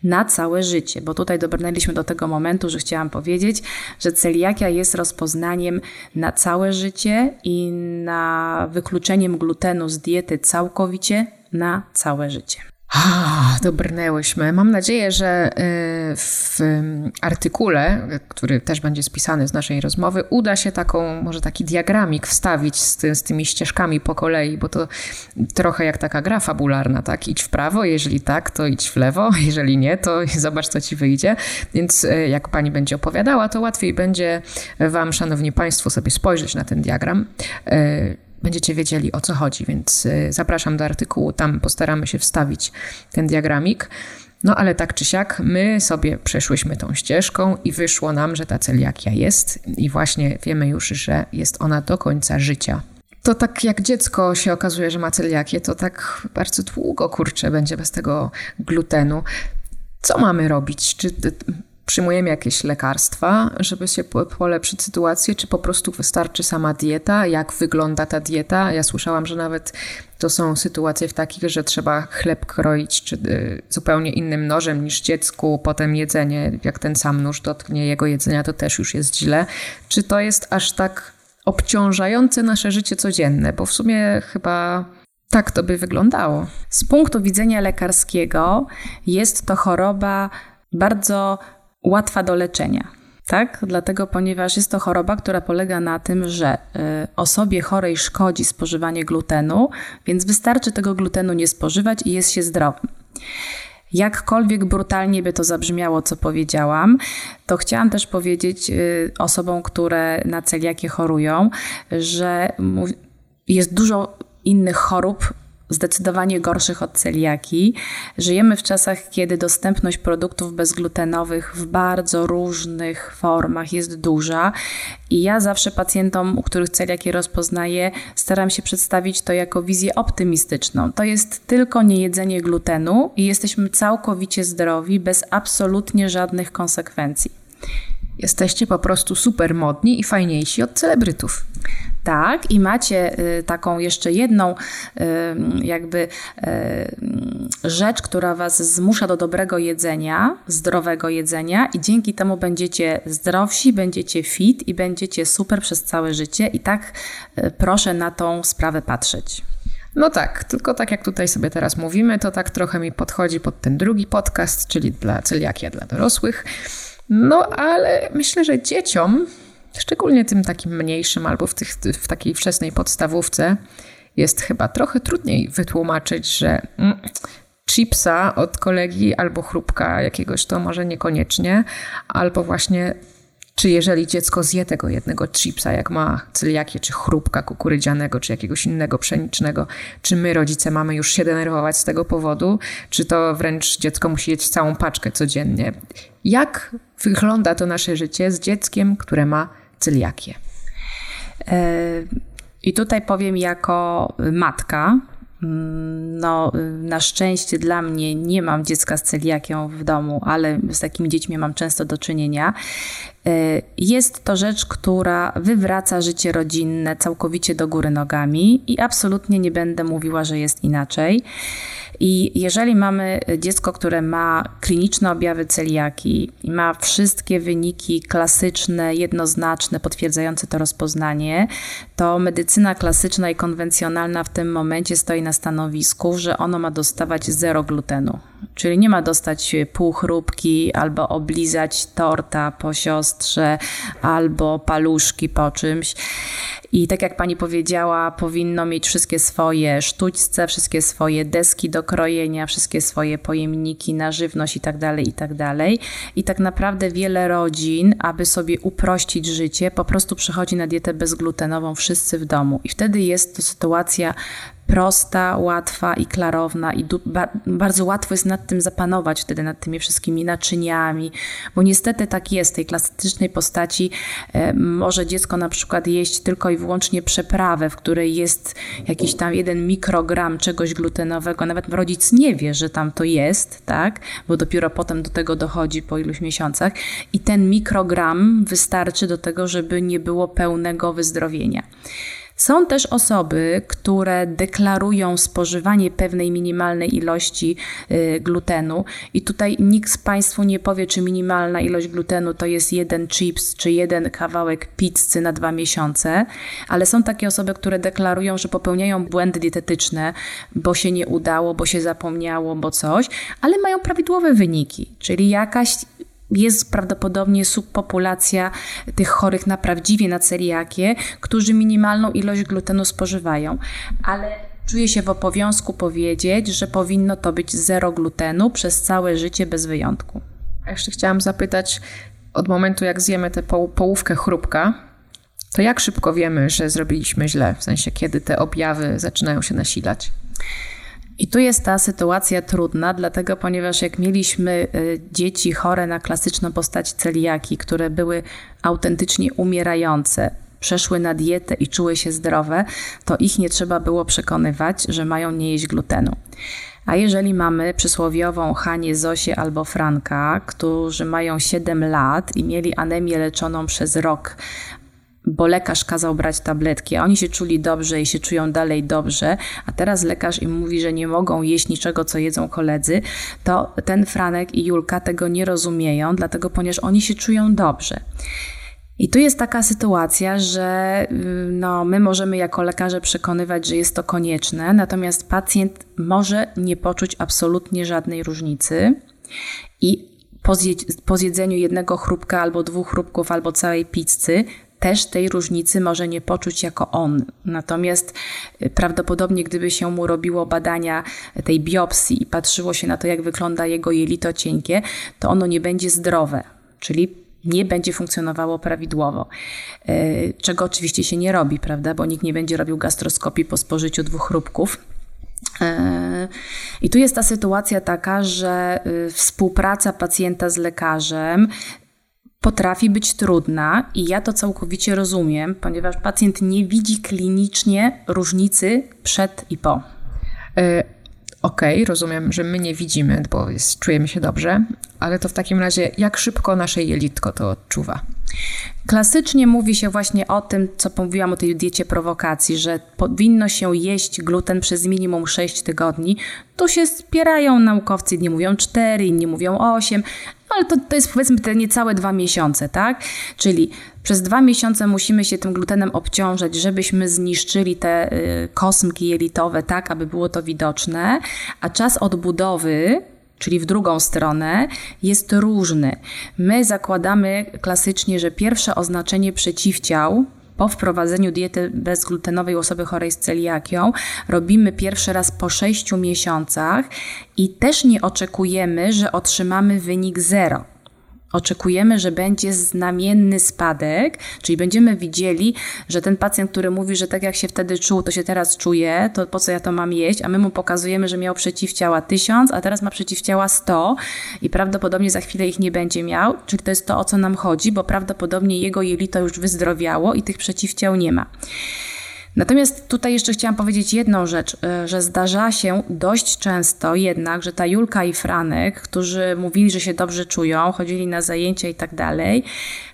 na całe życie, bo tutaj dobrnęliśmy do tego momentu, że chciałam powiedzieć, że celiakia jest rozpoznaniem na całe życie i na wykluczeniem glutenu z diety całkowicie na całe życie. Ah, dobrnęłyśmy. Mam nadzieję, że y, w artykule, który też będzie spisany z naszej rozmowy, uda się taką, może taki diagramik wstawić z, ty, z tymi ścieżkami po kolei, bo to trochę jak taka gra fabularna, tak? Idź w prawo, jeżeli tak, to idź w lewo, jeżeli nie, to zobacz, co ci wyjdzie. Więc y, jak pani będzie opowiadała, to łatwiej będzie wam, szanowni państwo, sobie spojrzeć na ten diagram y, będziecie wiedzieli o co chodzi, więc y, zapraszam do artykułu, tam postaramy się wstawić ten diagramik. No ale tak czy siak, my sobie przeszłyśmy tą ścieżką i wyszło nam, że ta celiakia jest i właśnie wiemy już, że jest ona do końca życia. To tak jak dziecko się okazuje, że ma celiakię, to tak bardzo długo kurczę będzie bez tego glutenu. Co mamy robić? Czy przyjmujemy jakieś lekarstwa, żeby się polepszyć sytuację, czy po prostu wystarczy sama dieta? Jak wygląda ta dieta? Ja słyszałam, że nawet to są sytuacje w takich, że trzeba chleb kroić czy y, zupełnie innym nożem niż dziecku, potem jedzenie, jak ten sam nóż dotknie jego jedzenia, to też już jest źle. Czy to jest aż tak obciążające nasze życie codzienne? Bo w sumie chyba tak to by wyglądało. Z punktu widzenia lekarskiego jest to choroba bardzo łatwa do leczenia. Tak? Dlatego, ponieważ jest to choroba, która polega na tym, że y, osobie chorej szkodzi spożywanie glutenu, więc wystarczy tego glutenu nie spożywać i jest się zdrowym. Jakkolwiek brutalnie by to zabrzmiało, co powiedziałam, to chciałam też powiedzieć y, osobom, które na celiakię chorują, że jest dużo innych chorób, zdecydowanie gorszych od celiaki. Żyjemy w czasach, kiedy dostępność produktów bezglutenowych w bardzo różnych formach jest duża i ja zawsze pacjentom, u których celiakię rozpoznaję, staram się przedstawić to jako wizję optymistyczną. To jest tylko niejedzenie glutenu i jesteśmy całkowicie zdrowi, bez absolutnie żadnych konsekwencji. Jesteście po prostu super modni i fajniejsi od celebrytów. Tak, i macie y, taką jeszcze jedną y, jakby y, rzecz, która Was zmusza do dobrego jedzenia, zdrowego jedzenia i dzięki temu będziecie zdrowsi, będziecie fit i będziecie super przez całe życie i tak proszę na tą sprawę patrzeć. No tak, tylko tak jak tutaj sobie teraz mówimy, to tak trochę mi podchodzi pod ten drugi podcast, czyli dla celiakia dla dorosłych. No ale myślę, że dzieciom, szczególnie tym takim mniejszym albo w, tych, w takiej wczesnej podstawówce, jest chyba trochę trudniej wytłumaczyć, że mm, chipsa od kolegi albo chrupka jakiegoś to może niekoniecznie, albo właśnie czy jeżeli dziecko zje tego jednego chipsa, jak ma celiakię, czy chrupka kukurydzianego, czy jakiegoś innego pszenicznego, czy my rodzice mamy już się denerwować z tego powodu, czy to wręcz dziecko musi jeść całą paczkę codziennie. Jak wygląda to nasze życie z dzieckiem, które ma celiakię? E, I tutaj powiem jako matka, no, na szczęście dla mnie nie mam dziecka z celiakią w domu, ale z takimi dziećmi mam często do czynienia. E, jest to rzecz, która wywraca życie rodzinne całkowicie do góry nogami i absolutnie nie będę mówiła, że jest inaczej. I jeżeli mamy dziecko, które ma kliniczne objawy celiaki i ma wszystkie wyniki klasyczne, jednoznaczne, potwierdzające to rozpoznanie, to medycyna klasyczna i konwencjonalna w tym momencie stoi na stanowisku, że ono ma dostawać zero glutenu. Czyli nie ma dostać pół chrupki, albo oblizać torta po siostrze, albo paluszki po czymś. I tak jak pani powiedziała, powinno mieć wszystkie swoje sztućce, wszystkie swoje deski do krojenia, wszystkie swoje pojemniki na żywność i tak dalej, i tak dalej. I tak naprawdę wiele rodzin, aby sobie uprościć życie, po prostu przechodzi na dietę bezglutenową wszyscy w domu. I wtedy jest to sytuacja prosta, łatwa i klarowna i bardzo łatwo jest nad tym zapanować wtedy, nad tymi wszystkimi naczyniami, bo niestety tak jest, w tej klasycznej postaci e, może dziecko na przykład jeść tylko i wyłącznie przeprawę, w której jest jakiś tam jeden mikrogram czegoś glutenowego, nawet rodzic nie wie, że tam to jest, tak, bo dopiero potem do tego dochodzi po iluś miesiącach. I ten mikrogram wystarczy do tego, żeby nie było pełnego wyzdrowienia. Są też osoby, które deklarują spożywanie pewnej minimalnej ilości y, glutenu, i tutaj nikt z Państwu nie powie, czy minimalna ilość glutenu to jest jeden chips, czy jeden kawałek pizzy na dwa miesiące, ale są takie osoby, które deklarują, że popełniają błędy dietetyczne, bo się nie udało, bo się zapomniało, bo coś, ale mają prawidłowe wyniki, czyli jakaś jest prawdopodobnie subpopulacja tych chorych na prawdziwie na celiakię, którzy minimalną ilość glutenu spożywają. Ale czuję się w obowiązku powiedzieć, że powinno to być zero glutenu przez całe życie bez wyjątku. Jeszcze chciałam zapytać, od momentu jak zjemy tę połówkę chrupka, to jak szybko wiemy, że zrobiliśmy źle? W sensie, kiedy te objawy zaczynają się nasilać? I tu jest ta sytuacja trudna, dlatego ponieważ jak mieliśmy y, dzieci chore na klasyczną postać celiaki, które były autentycznie umierające, przeszły na dietę i czuły się zdrowe, to ich nie trzeba było przekonywać, że mają nie jeść glutenu. A jeżeli mamy przysłowiową Hanię, Zosię albo Franka, którzy mają 7 lat i mieli anemię leczoną przez rok, bo lekarz kazał brać tabletki, a oni się czuli dobrze i się czują dalej dobrze, a teraz lekarz im mówi, że nie mogą jeść niczego, co jedzą koledzy, to ten Franek i Julka tego nie rozumieją, dlatego ponieważ oni się czują dobrze. I tu jest taka sytuacja, że y, no, my możemy jako lekarze przekonywać, że jest to konieczne, natomiast pacjent może nie poczuć absolutnie żadnej różnicy i po, zjedzeniu jednego chrupka albo dwóch chrupków albo całej pizzy też tej różnicy może nie poczuć jako on. Natomiast y, prawdopodobnie, gdyby się mu robiło badania tej biopsji i patrzyło się na to, jak wygląda jego jelito cienkie, to ono nie będzie zdrowe, czyli nie będzie funkcjonowało prawidłowo. Y, czego oczywiście się nie robi, prawda? Bo nikt nie będzie robił gastroskopii po spożyciu dwóch chrupków. Y, I tu jest ta sytuacja taka, że współpraca pacjenta z lekarzem potrafi być trudna i ja to całkowicie rozumiem, ponieważ pacjent nie widzi klinicznie różnicy przed i po. E, Okej, okay, rozumiem, że my nie widzimy, bo jest, czujemy się dobrze, ale to w takim razie jak szybko nasze jelitko to odczuwa? Klasycznie mówi się właśnie o tym, co mówiłam o tej diecie prowokacji, że powinno się jeść gluten przez minimum 6 tygodni. Tu się spierają naukowcy, nie mówią 4, inni mówią 8, ale to, to jest powiedzmy te niecałe dwa miesiące, tak? Czyli przez dwa miesiące musimy się tym glutenem obciążać, żebyśmy zniszczyli te y, kosmki jelitowe, tak, aby było to widoczne, a czas odbudowy czyli w drugą stronę, jest różny. My zakładamy klasycznie, że pierwsze oznaczenie przeciwciał po wprowadzeniu diety bezglutenowej osoby chorej z celiakią robimy pierwszy raz po 6 miesiącach i też nie oczekujemy, że otrzymamy wynik zero. Oczekujemy, że będzie znamienny spadek, czyli będziemy widzieli, że ten pacjent, który mówi, że tak jak się wtedy czuł, to się teraz czuje, to po co ja to mam jeść, a my mu pokazujemy, że miał przeciwciała 1000, a teraz ma przeciwciała 100 i prawdopodobnie za chwilę ich nie będzie miał, czyli to jest to, o co nam chodzi, bo prawdopodobnie jego jelito już wyzdrowiało i tych przeciwciał nie ma. Natomiast tutaj jeszcze chciałam powiedzieć jedną rzecz, e, że zdarza się dość często jednak, że ta Julka i Franek, którzy mówili, że się dobrze czują, chodzili na zajęcia i tak dalej,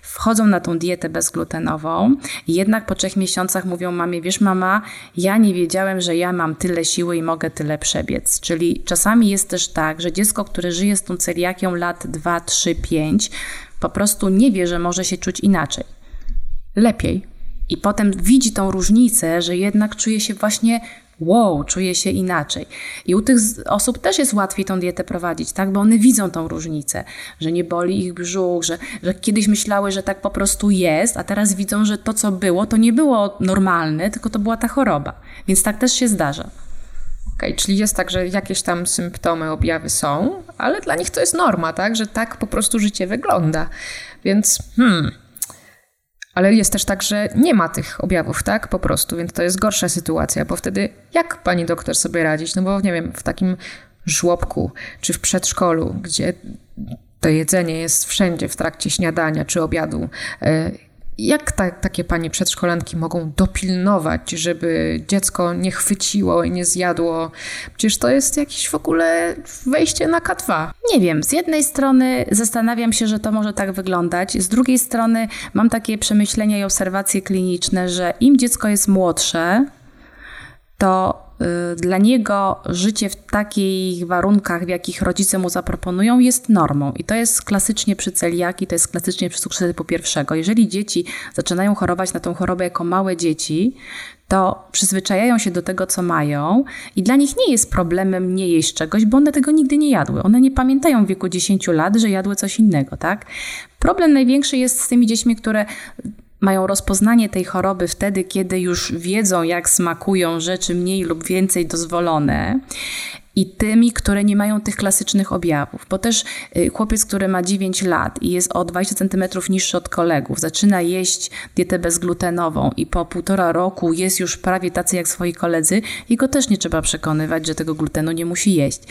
wchodzą na tą dietę bezglutenową jednak po trzech miesiącach mówią mamie, wiesz mama, ja nie wiedziałem, że ja mam tyle siły i mogę tyle przebiec. Czyli czasami jest też tak, że dziecko, które żyje z tą celiakią lat 2, 3, 5, po prostu nie wie, że może się czuć inaczej. Lepiej, i potem widzi tą różnicę, że jednak czuje się właśnie wow, czuje się inaczej. I u tych osób też jest łatwiej tą dietę prowadzić, tak? Bo one widzą tą różnicę, że nie boli ich brzuch, że, że kiedyś myślały, że tak po prostu jest, a teraz widzą, że to, co było, to nie było normalne, tylko to była ta choroba. Więc tak też się zdarza. Okay, czyli jest tak, że jakieś tam symptomy, objawy są, ale dla nich to jest norma, tak? Że tak po prostu życie wygląda. Więc hmm, ale jest też tak, że nie ma tych objawów, tak? Po prostu, więc to jest gorsza sytuacja, bo wtedy jak pani doktor sobie radzić? No bo nie wiem, w takim żłobku czy w przedszkolu, gdzie to jedzenie jest wszędzie w trakcie śniadania czy obiadu. Jak ta, takie panie przedszkolanki mogą dopilnować, żeby dziecko nie chwyciło i nie zjadło? Przecież to jest jakieś w ogóle wejście na K2. Nie wiem. Z jednej strony zastanawiam się, że to może tak wyglądać. Z drugiej strony mam takie przemyślenia i obserwacje kliniczne, że im dziecko jest młodsze, to dla niego życie w takich warunkach, w jakich rodzice mu zaproponują, jest normą. I to jest klasycznie przy celiaki, to jest klasycznie przy cukrzycy typu pierwszego. Jeżeli dzieci zaczynają chorować na tą chorobę jako małe dzieci, to przyzwyczajają się do tego, co mają, i dla nich nie jest problemem nie jeść czegoś, bo one tego nigdy nie jadły. One nie pamiętają w wieku 10 lat, że jadły coś innego, tak? Problem największy jest z tymi dziećmi, które mają rozpoznanie tej choroby wtedy, kiedy już wiedzą, jak smakują rzeczy mniej lub więcej dozwolone. I tymi, które nie mają tych klasycznych objawów. Bo też y, chłopiec, który ma 9 lat i jest o 20 cm niższy od kolegów, zaczyna jeść dietę bezglutenową i po półtora roku jest już prawie tacy jak swoi koledzy, jego też nie trzeba przekonywać, że tego glutenu nie musi jeść.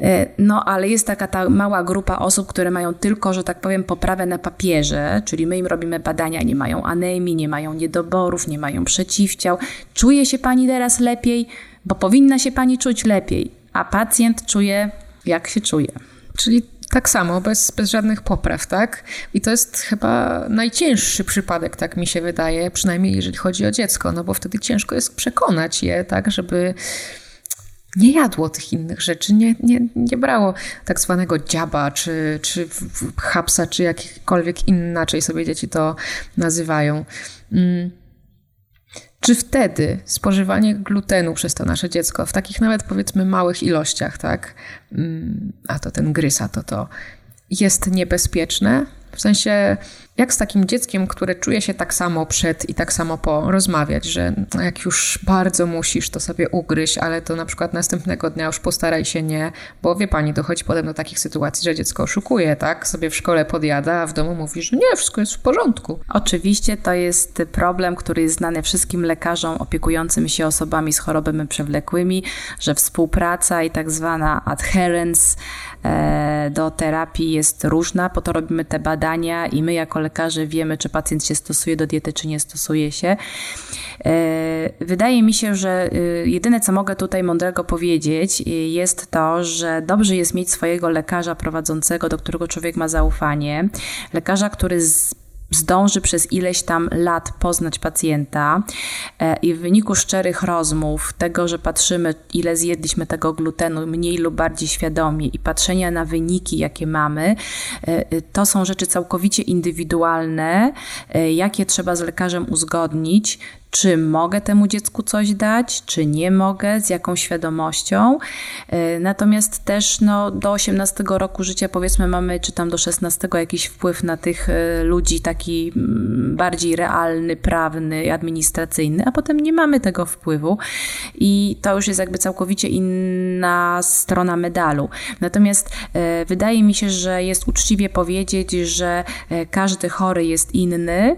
E, no, ale jest taka ta mała grupa osób, które mają tylko, że tak powiem, poprawę na papierze, czyli my im robimy badania, nie mają anemii, nie mają niedoborów, nie mają przeciwciał. Czuje się pani teraz lepiej, bo powinna się pani czuć lepiej, a pacjent czuje, jak się czuje. Czyli tak samo, bez, bez żadnych popraw, tak? I to jest chyba najcięższy przypadek, tak mi się wydaje, przynajmniej jeżeli chodzi o dziecko, no bo wtedy ciężko jest przekonać je, tak, żeby nie jadło tych innych rzeczy, nie, nie, nie brało tak zwanego dziaba, czy, czy hapsa, czy jakikolwiek inaczej sobie dzieci to nazywają. Mm. Czy wtedy spożywanie glutenu przez to nasze dziecko, w takich nawet powiedzmy małych ilościach, tak, mm, a to ten grysa, to to jest niebezpieczne? W sensie, jak z takim dzieckiem, które czuje się tak samo przed i tak samo po rozmawiać, że jak już bardzo musisz, to sobie ugryź, ale to na przykład następnego dnia już postaraj się nie, bo wie pani, dochodzi potem do takich sytuacji, że dziecko oszukuje, tak? Sobie w szkole podjada, a w domu mówi, że nie, wszystko jest w porządku. Oczywiście to jest problem, który jest znany wszystkim lekarzom opiekującym się osobami z chorobami przewlekłymi, że współpraca i tak zwana adherence do terapii jest różna, po to robimy te badania i my jako lekarze wiemy, czy pacjent się stosuje do diety, czy nie stosuje się. E, wydaje mi się, że y, jedyne, co mogę tutaj mądrego powiedzieć, y, jest to, że dobrze jest mieć swojego lekarza prowadzącego, do którego człowiek ma zaufanie. Lekarza, który zdąży przez ileś tam lat poznać pacjenta e, i w wyniku szczerych rozmów, tego, że patrzymy, ile zjedliśmy tego glutenu, mniej lub bardziej świadomie i patrzenia na wyniki, jakie mamy, e, e, to są rzeczy całkowicie indywidualne, jakie trzeba z lekarzem uzgodnić, czy mogę temu dziecku coś dać, czy nie mogę, z jaką świadomością. E, natomiast też no, do 18 roku życia, powiedzmy, mamy, czy tam do 16 jakiś wpływ na tych e, ludzi, taki mm, bardziej realny, prawny, administracyjny, a potem nie mamy tego wpływu i to już jest jakby całkowicie inna strona medalu. Natomiast e, wydaje mi się, że jest uczciwie powiedzieć, że każdy chory jest inny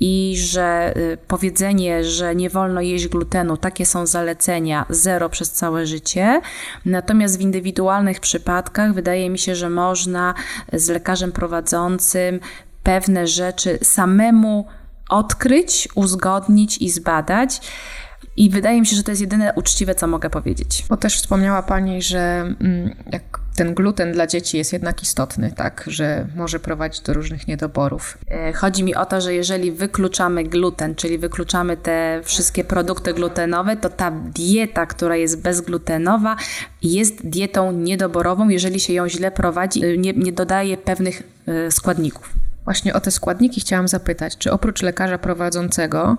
i że y, powiedzenie, że nie wolno jeść glutenu, takie są zalecenia, zero przez całe życie. Natomiast w indywidualnych przypadkach wydaje mi się, że można z lekarzem prowadzącym pewne rzeczy samemu odkryć, uzgodnić i zbadać. I wydaje mi się, że to jest jedyne uczciwe, co mogę powiedzieć. Bo też wspomniała Pani, że mm, jak ten gluten dla dzieci jest jednak istotny, tak, że może prowadzić do różnych niedoborów. E, chodzi mi o to, że jeżeli wykluczamy gluten, czyli wykluczamy te wszystkie produkty glutenowe, to ta dieta, która jest bezglutenowa, jest dietą niedoborową, jeżeli się ją źle prowadzi, e, nie, nie dodaje pewnych e, składników. Właśnie o te składniki chciałam zapytać, czy oprócz lekarza prowadzącego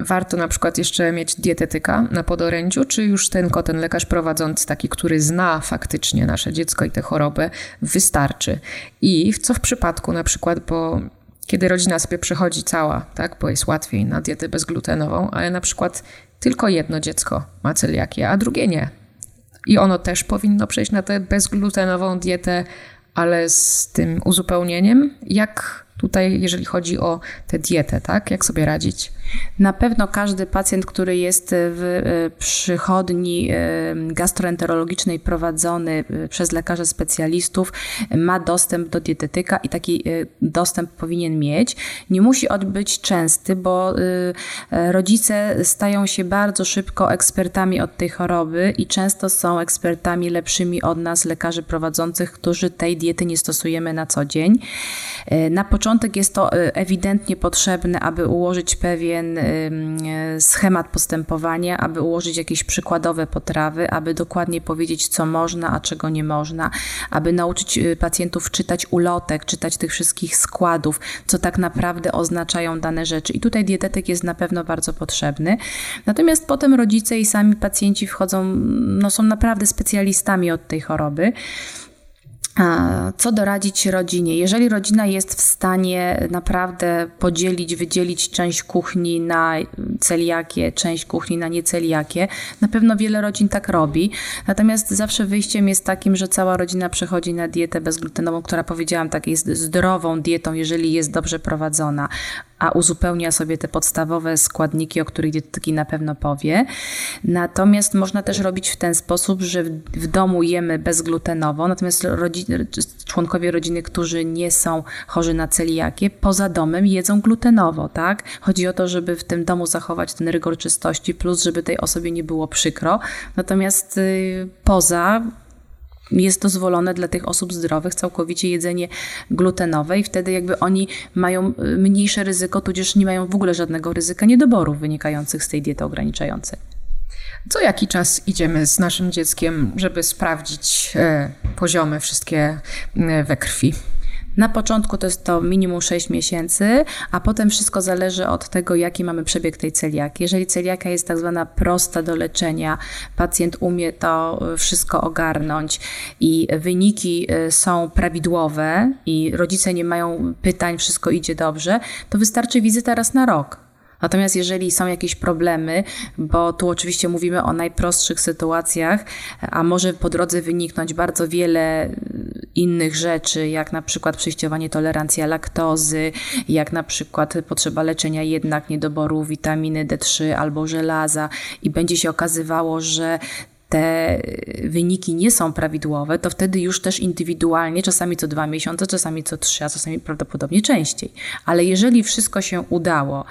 warto na przykład jeszcze mieć dietetyka na podorędziu, czy już ten ten lekarz prowadzący, taki, który zna faktycznie nasze dziecko i tę chorobę, wystarczy? I co w przypadku na przykład, bo kiedy rodzina sobie przychodzi cała, tak, bo jest łatwiej na dietę bezglutenową, ale na przykład tylko jedno dziecko ma celiakię, a drugie nie. I ono też powinno przejść na tę bezglutenową dietę, ale z tym uzupełnieniem, jak tutaj, jeżeli chodzi o tę dietę, tak? Jak sobie radzić? Na pewno każdy pacjent, który jest w e, przychodni e, gastroenterologicznej prowadzony e, przez lekarzy specjalistów, ma dostęp do dietetyka i taki dostęp powinien mieć. Nie musi być częsty, bo rodzice stają się bardzo szybko ekspertami od tej choroby i często są ekspertami lepszymi od nas, lekarzy prowadzących, którzy tej diety nie stosujemy na co dzień. Na początek jest to ewidentnie potrzebne, aby ułożyć pewien pewien schemat postępowania, aby ułożyć jakieś przykładowe potrawy, aby dokładnie powiedzieć, co można, a czego nie można, aby nauczyć y, pacjentów czytać ulotek, czytać tych wszystkich składów, co tak naprawdę oznaczają dane rzeczy. I tutaj dietetyk jest na pewno bardzo potrzebny. Natomiast potem rodzice i sami pacjenci wchodzą, no są naprawdę specjalistami od tej choroby. Co doradzić rodzinie? Jeżeli rodzina jest w stanie naprawdę podzielić, wydzielić część kuchni na celiakie, część kuchni na nieceliakie, na pewno wiele rodzin tak robi. Natomiast zawsze wyjściem jest takim, że cała rodzina przechodzi na dietę bezglutenową, która powiedziałam tak jest zdrową dietą, jeżeli jest dobrze prowadzona a uzupełnia sobie te podstawowe składniki, o których dietetyki na pewno powie. Natomiast można też robić w ten sposób, że w domu jemy bezglutenowo, natomiast członkowie rodziny, którzy nie są chorzy na celiakię, poza domem jedzą glutenowo, tak? Chodzi o to, żeby w tym domu zachować ten rygor czystości, plus żeby tej osobie nie było przykro. Natomiast y, poza jest dozwolone dla tych osób zdrowych całkowicie jedzenie glutenowe i wtedy jakby oni mają y, mniejsze ryzyko, tudzież nie mają w ogóle żadnego ryzyka niedoborów wynikających z tej diety ograniczającej. Co jaki czas idziemy z naszym dzieckiem, żeby sprawdzić e, poziomy wszystkie e, we krwi? Na początku to jest to minimum 6 miesięcy, a potem wszystko zależy od tego, jaki mamy przebieg tej celiaki. Jeżeli celiaka jest tak zwana prosta do leczenia, pacjent umie to wszystko ogarnąć i wyniki y, są prawidłowe i rodzice nie mają pytań, wszystko idzie dobrze, to wystarczy wizyta raz na rok. Natomiast jeżeli są jakieś problemy, bo tu oczywiście mówimy o najprostszych sytuacjach, a może po drodze wyniknąć bardzo wiele innych rzeczy, jak na przykład przejściowanie tolerancja laktozy, jak na przykład potrzeba leczenia jednak niedoboru witaminy D3 albo żelaza i będzie się okazywało, że te wyniki nie są prawidłowe, to wtedy już też indywidualnie, czasami co dwa miesiące, czasami co trzy, a czasami prawdopodobnie częściej. Ale jeżeli wszystko się udało,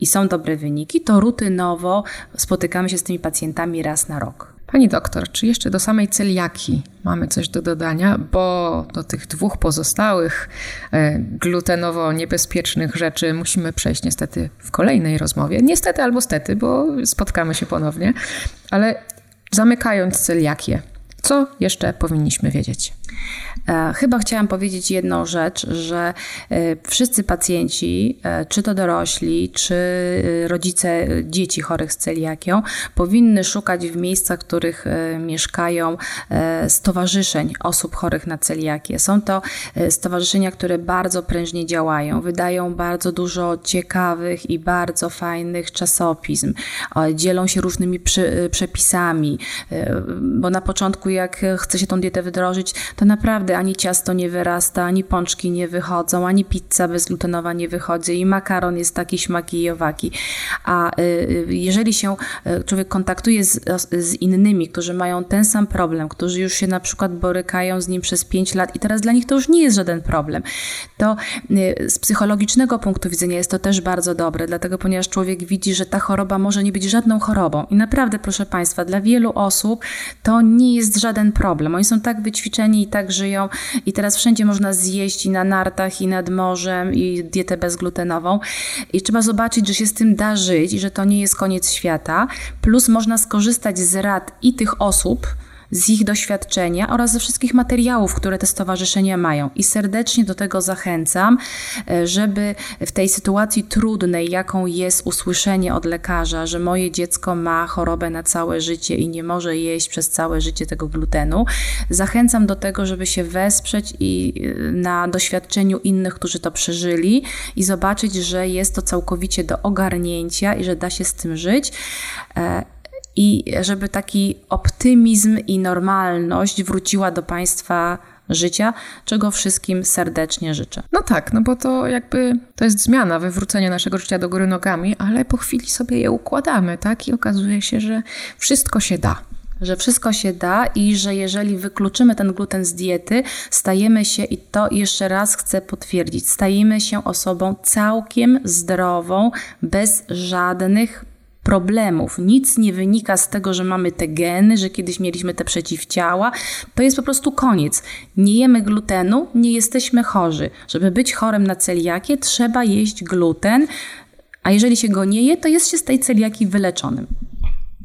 i są dobre wyniki, to rutynowo spotykamy się z tymi pacjentami raz na rok. Pani doktor, czy jeszcze do samej celiaki mamy coś do dodania? Bo do tych dwóch pozostałych e, glutenowo niebezpiecznych rzeczy musimy przejść niestety w kolejnej rozmowie. Niestety albo stety, bo spotkamy się ponownie. Ale zamykając celiakię, co jeszcze powinniśmy wiedzieć? E, chyba chciałam powiedzieć jedną rzecz, że e, wszyscy pacjenci, e, czy to dorośli, czy rodzice dzieci chorych z celiakią, powinny szukać w miejscach, w których mieszkają stowarzyszeń osób chorych na celiakię. Są to stowarzyszenia, które bardzo prężnie działają, wydają bardzo dużo ciekawych i bardzo fajnych czasopism, dzielą się różnymi przepisami, bo na początku, jak chce się tą dietę wdrożyć, to naprawdę ani ciasto nie wyrasta, ani pączki nie wychodzą, ani pizza bezglutenowa nie wychodzi i makaron jest taki śmaki i owaki. A y, y, jeżeli się y, człowiek kontaktuje z, z innymi, którzy mają ten sam problem, którzy już się na przykład borykają z nim przez 5 lat i teraz dla nich to już nie jest żaden problem, to z psychologicznego punktu widzenia jest to też bardzo dobre, dlatego ponieważ człowiek widzi, że ta choroba może nie być żadną chorobą. I naprawdę, proszę Państwa, dla wielu osób to nie jest żaden problem. Oni są tak wyćwiczeni i tak żyją i teraz wszędzie można zjeść i na nartach, i nad morzem, i dietę bezglutenową. I trzeba zobaczyć, że się z tym da żyć i że to nie jest koniec świata. Plus można skorzystać z rad i tych osób, z ich doświadczenia oraz ze wszystkich materiałów, które te stowarzyszenia mają. I serdecznie do tego zachęcam, e, żeby w tej sytuacji trudnej, jaką jest usłyszenie od lekarza, że moje dziecko ma chorobę na całe życie i nie może jeść przez całe życie tego glutenu, zachęcam do tego, żeby się wesprzeć i e, na doświadczeniu innych, którzy to przeżyli i zobaczyć, że jest to całkowicie do ogarnięcia i że da się z tym żyć e, i żeby taki optymizm i normalność wróciła do Państwa życia, czego wszystkim serdecznie życzę. No tak, no bo to jakby to jest zmiana, wywrócenie naszego życia do góry nogami, ale po chwili sobie je układamy, tak? I okazuje się, że wszystko się da że wszystko się da i że jeżeli wykluczymy ten gluten z diety, stajemy się, i to jeszcze raz chcę potwierdzić, stajemy się osobą całkiem zdrową, bez żadnych problemów. Nic nie wynika z tego, że mamy te geny, że kiedyś mieliśmy te przeciwciała. To jest po prostu koniec. Nie jemy glutenu, nie jesteśmy chorzy. Żeby być chorym na celiakię, trzeba jeść gluten, a jeżeli się go nie je, to jest się z tej celiaki wyleczonym.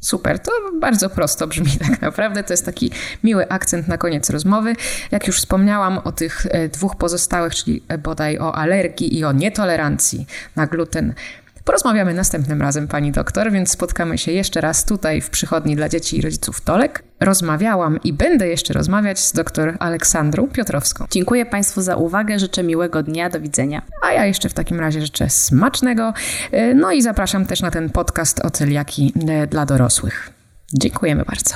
Super, to bardzo prosto brzmi tak naprawdę. To jest taki miły akcent na koniec rozmowy. Jak już wspomniałam o tych e, dwóch pozostałych, czyli bodaj o alergii i o nietolerancji na gluten, Porozmawiamy następnym razem, pani doktor, więc spotkamy się jeszcze raz tutaj w przychodni dla dzieci i rodziców Tolek. Rozmawiałam i będę jeszcze rozmawiać z doktor Aleksandrą Piotrowską. Dziękuję Państwu za uwagę, życzę miłego dnia, do widzenia. A ja jeszcze w takim razie życzę smacznego, e, no i zapraszam też na ten podcast o celiaki e, dla dorosłych. Dziękujemy bardzo.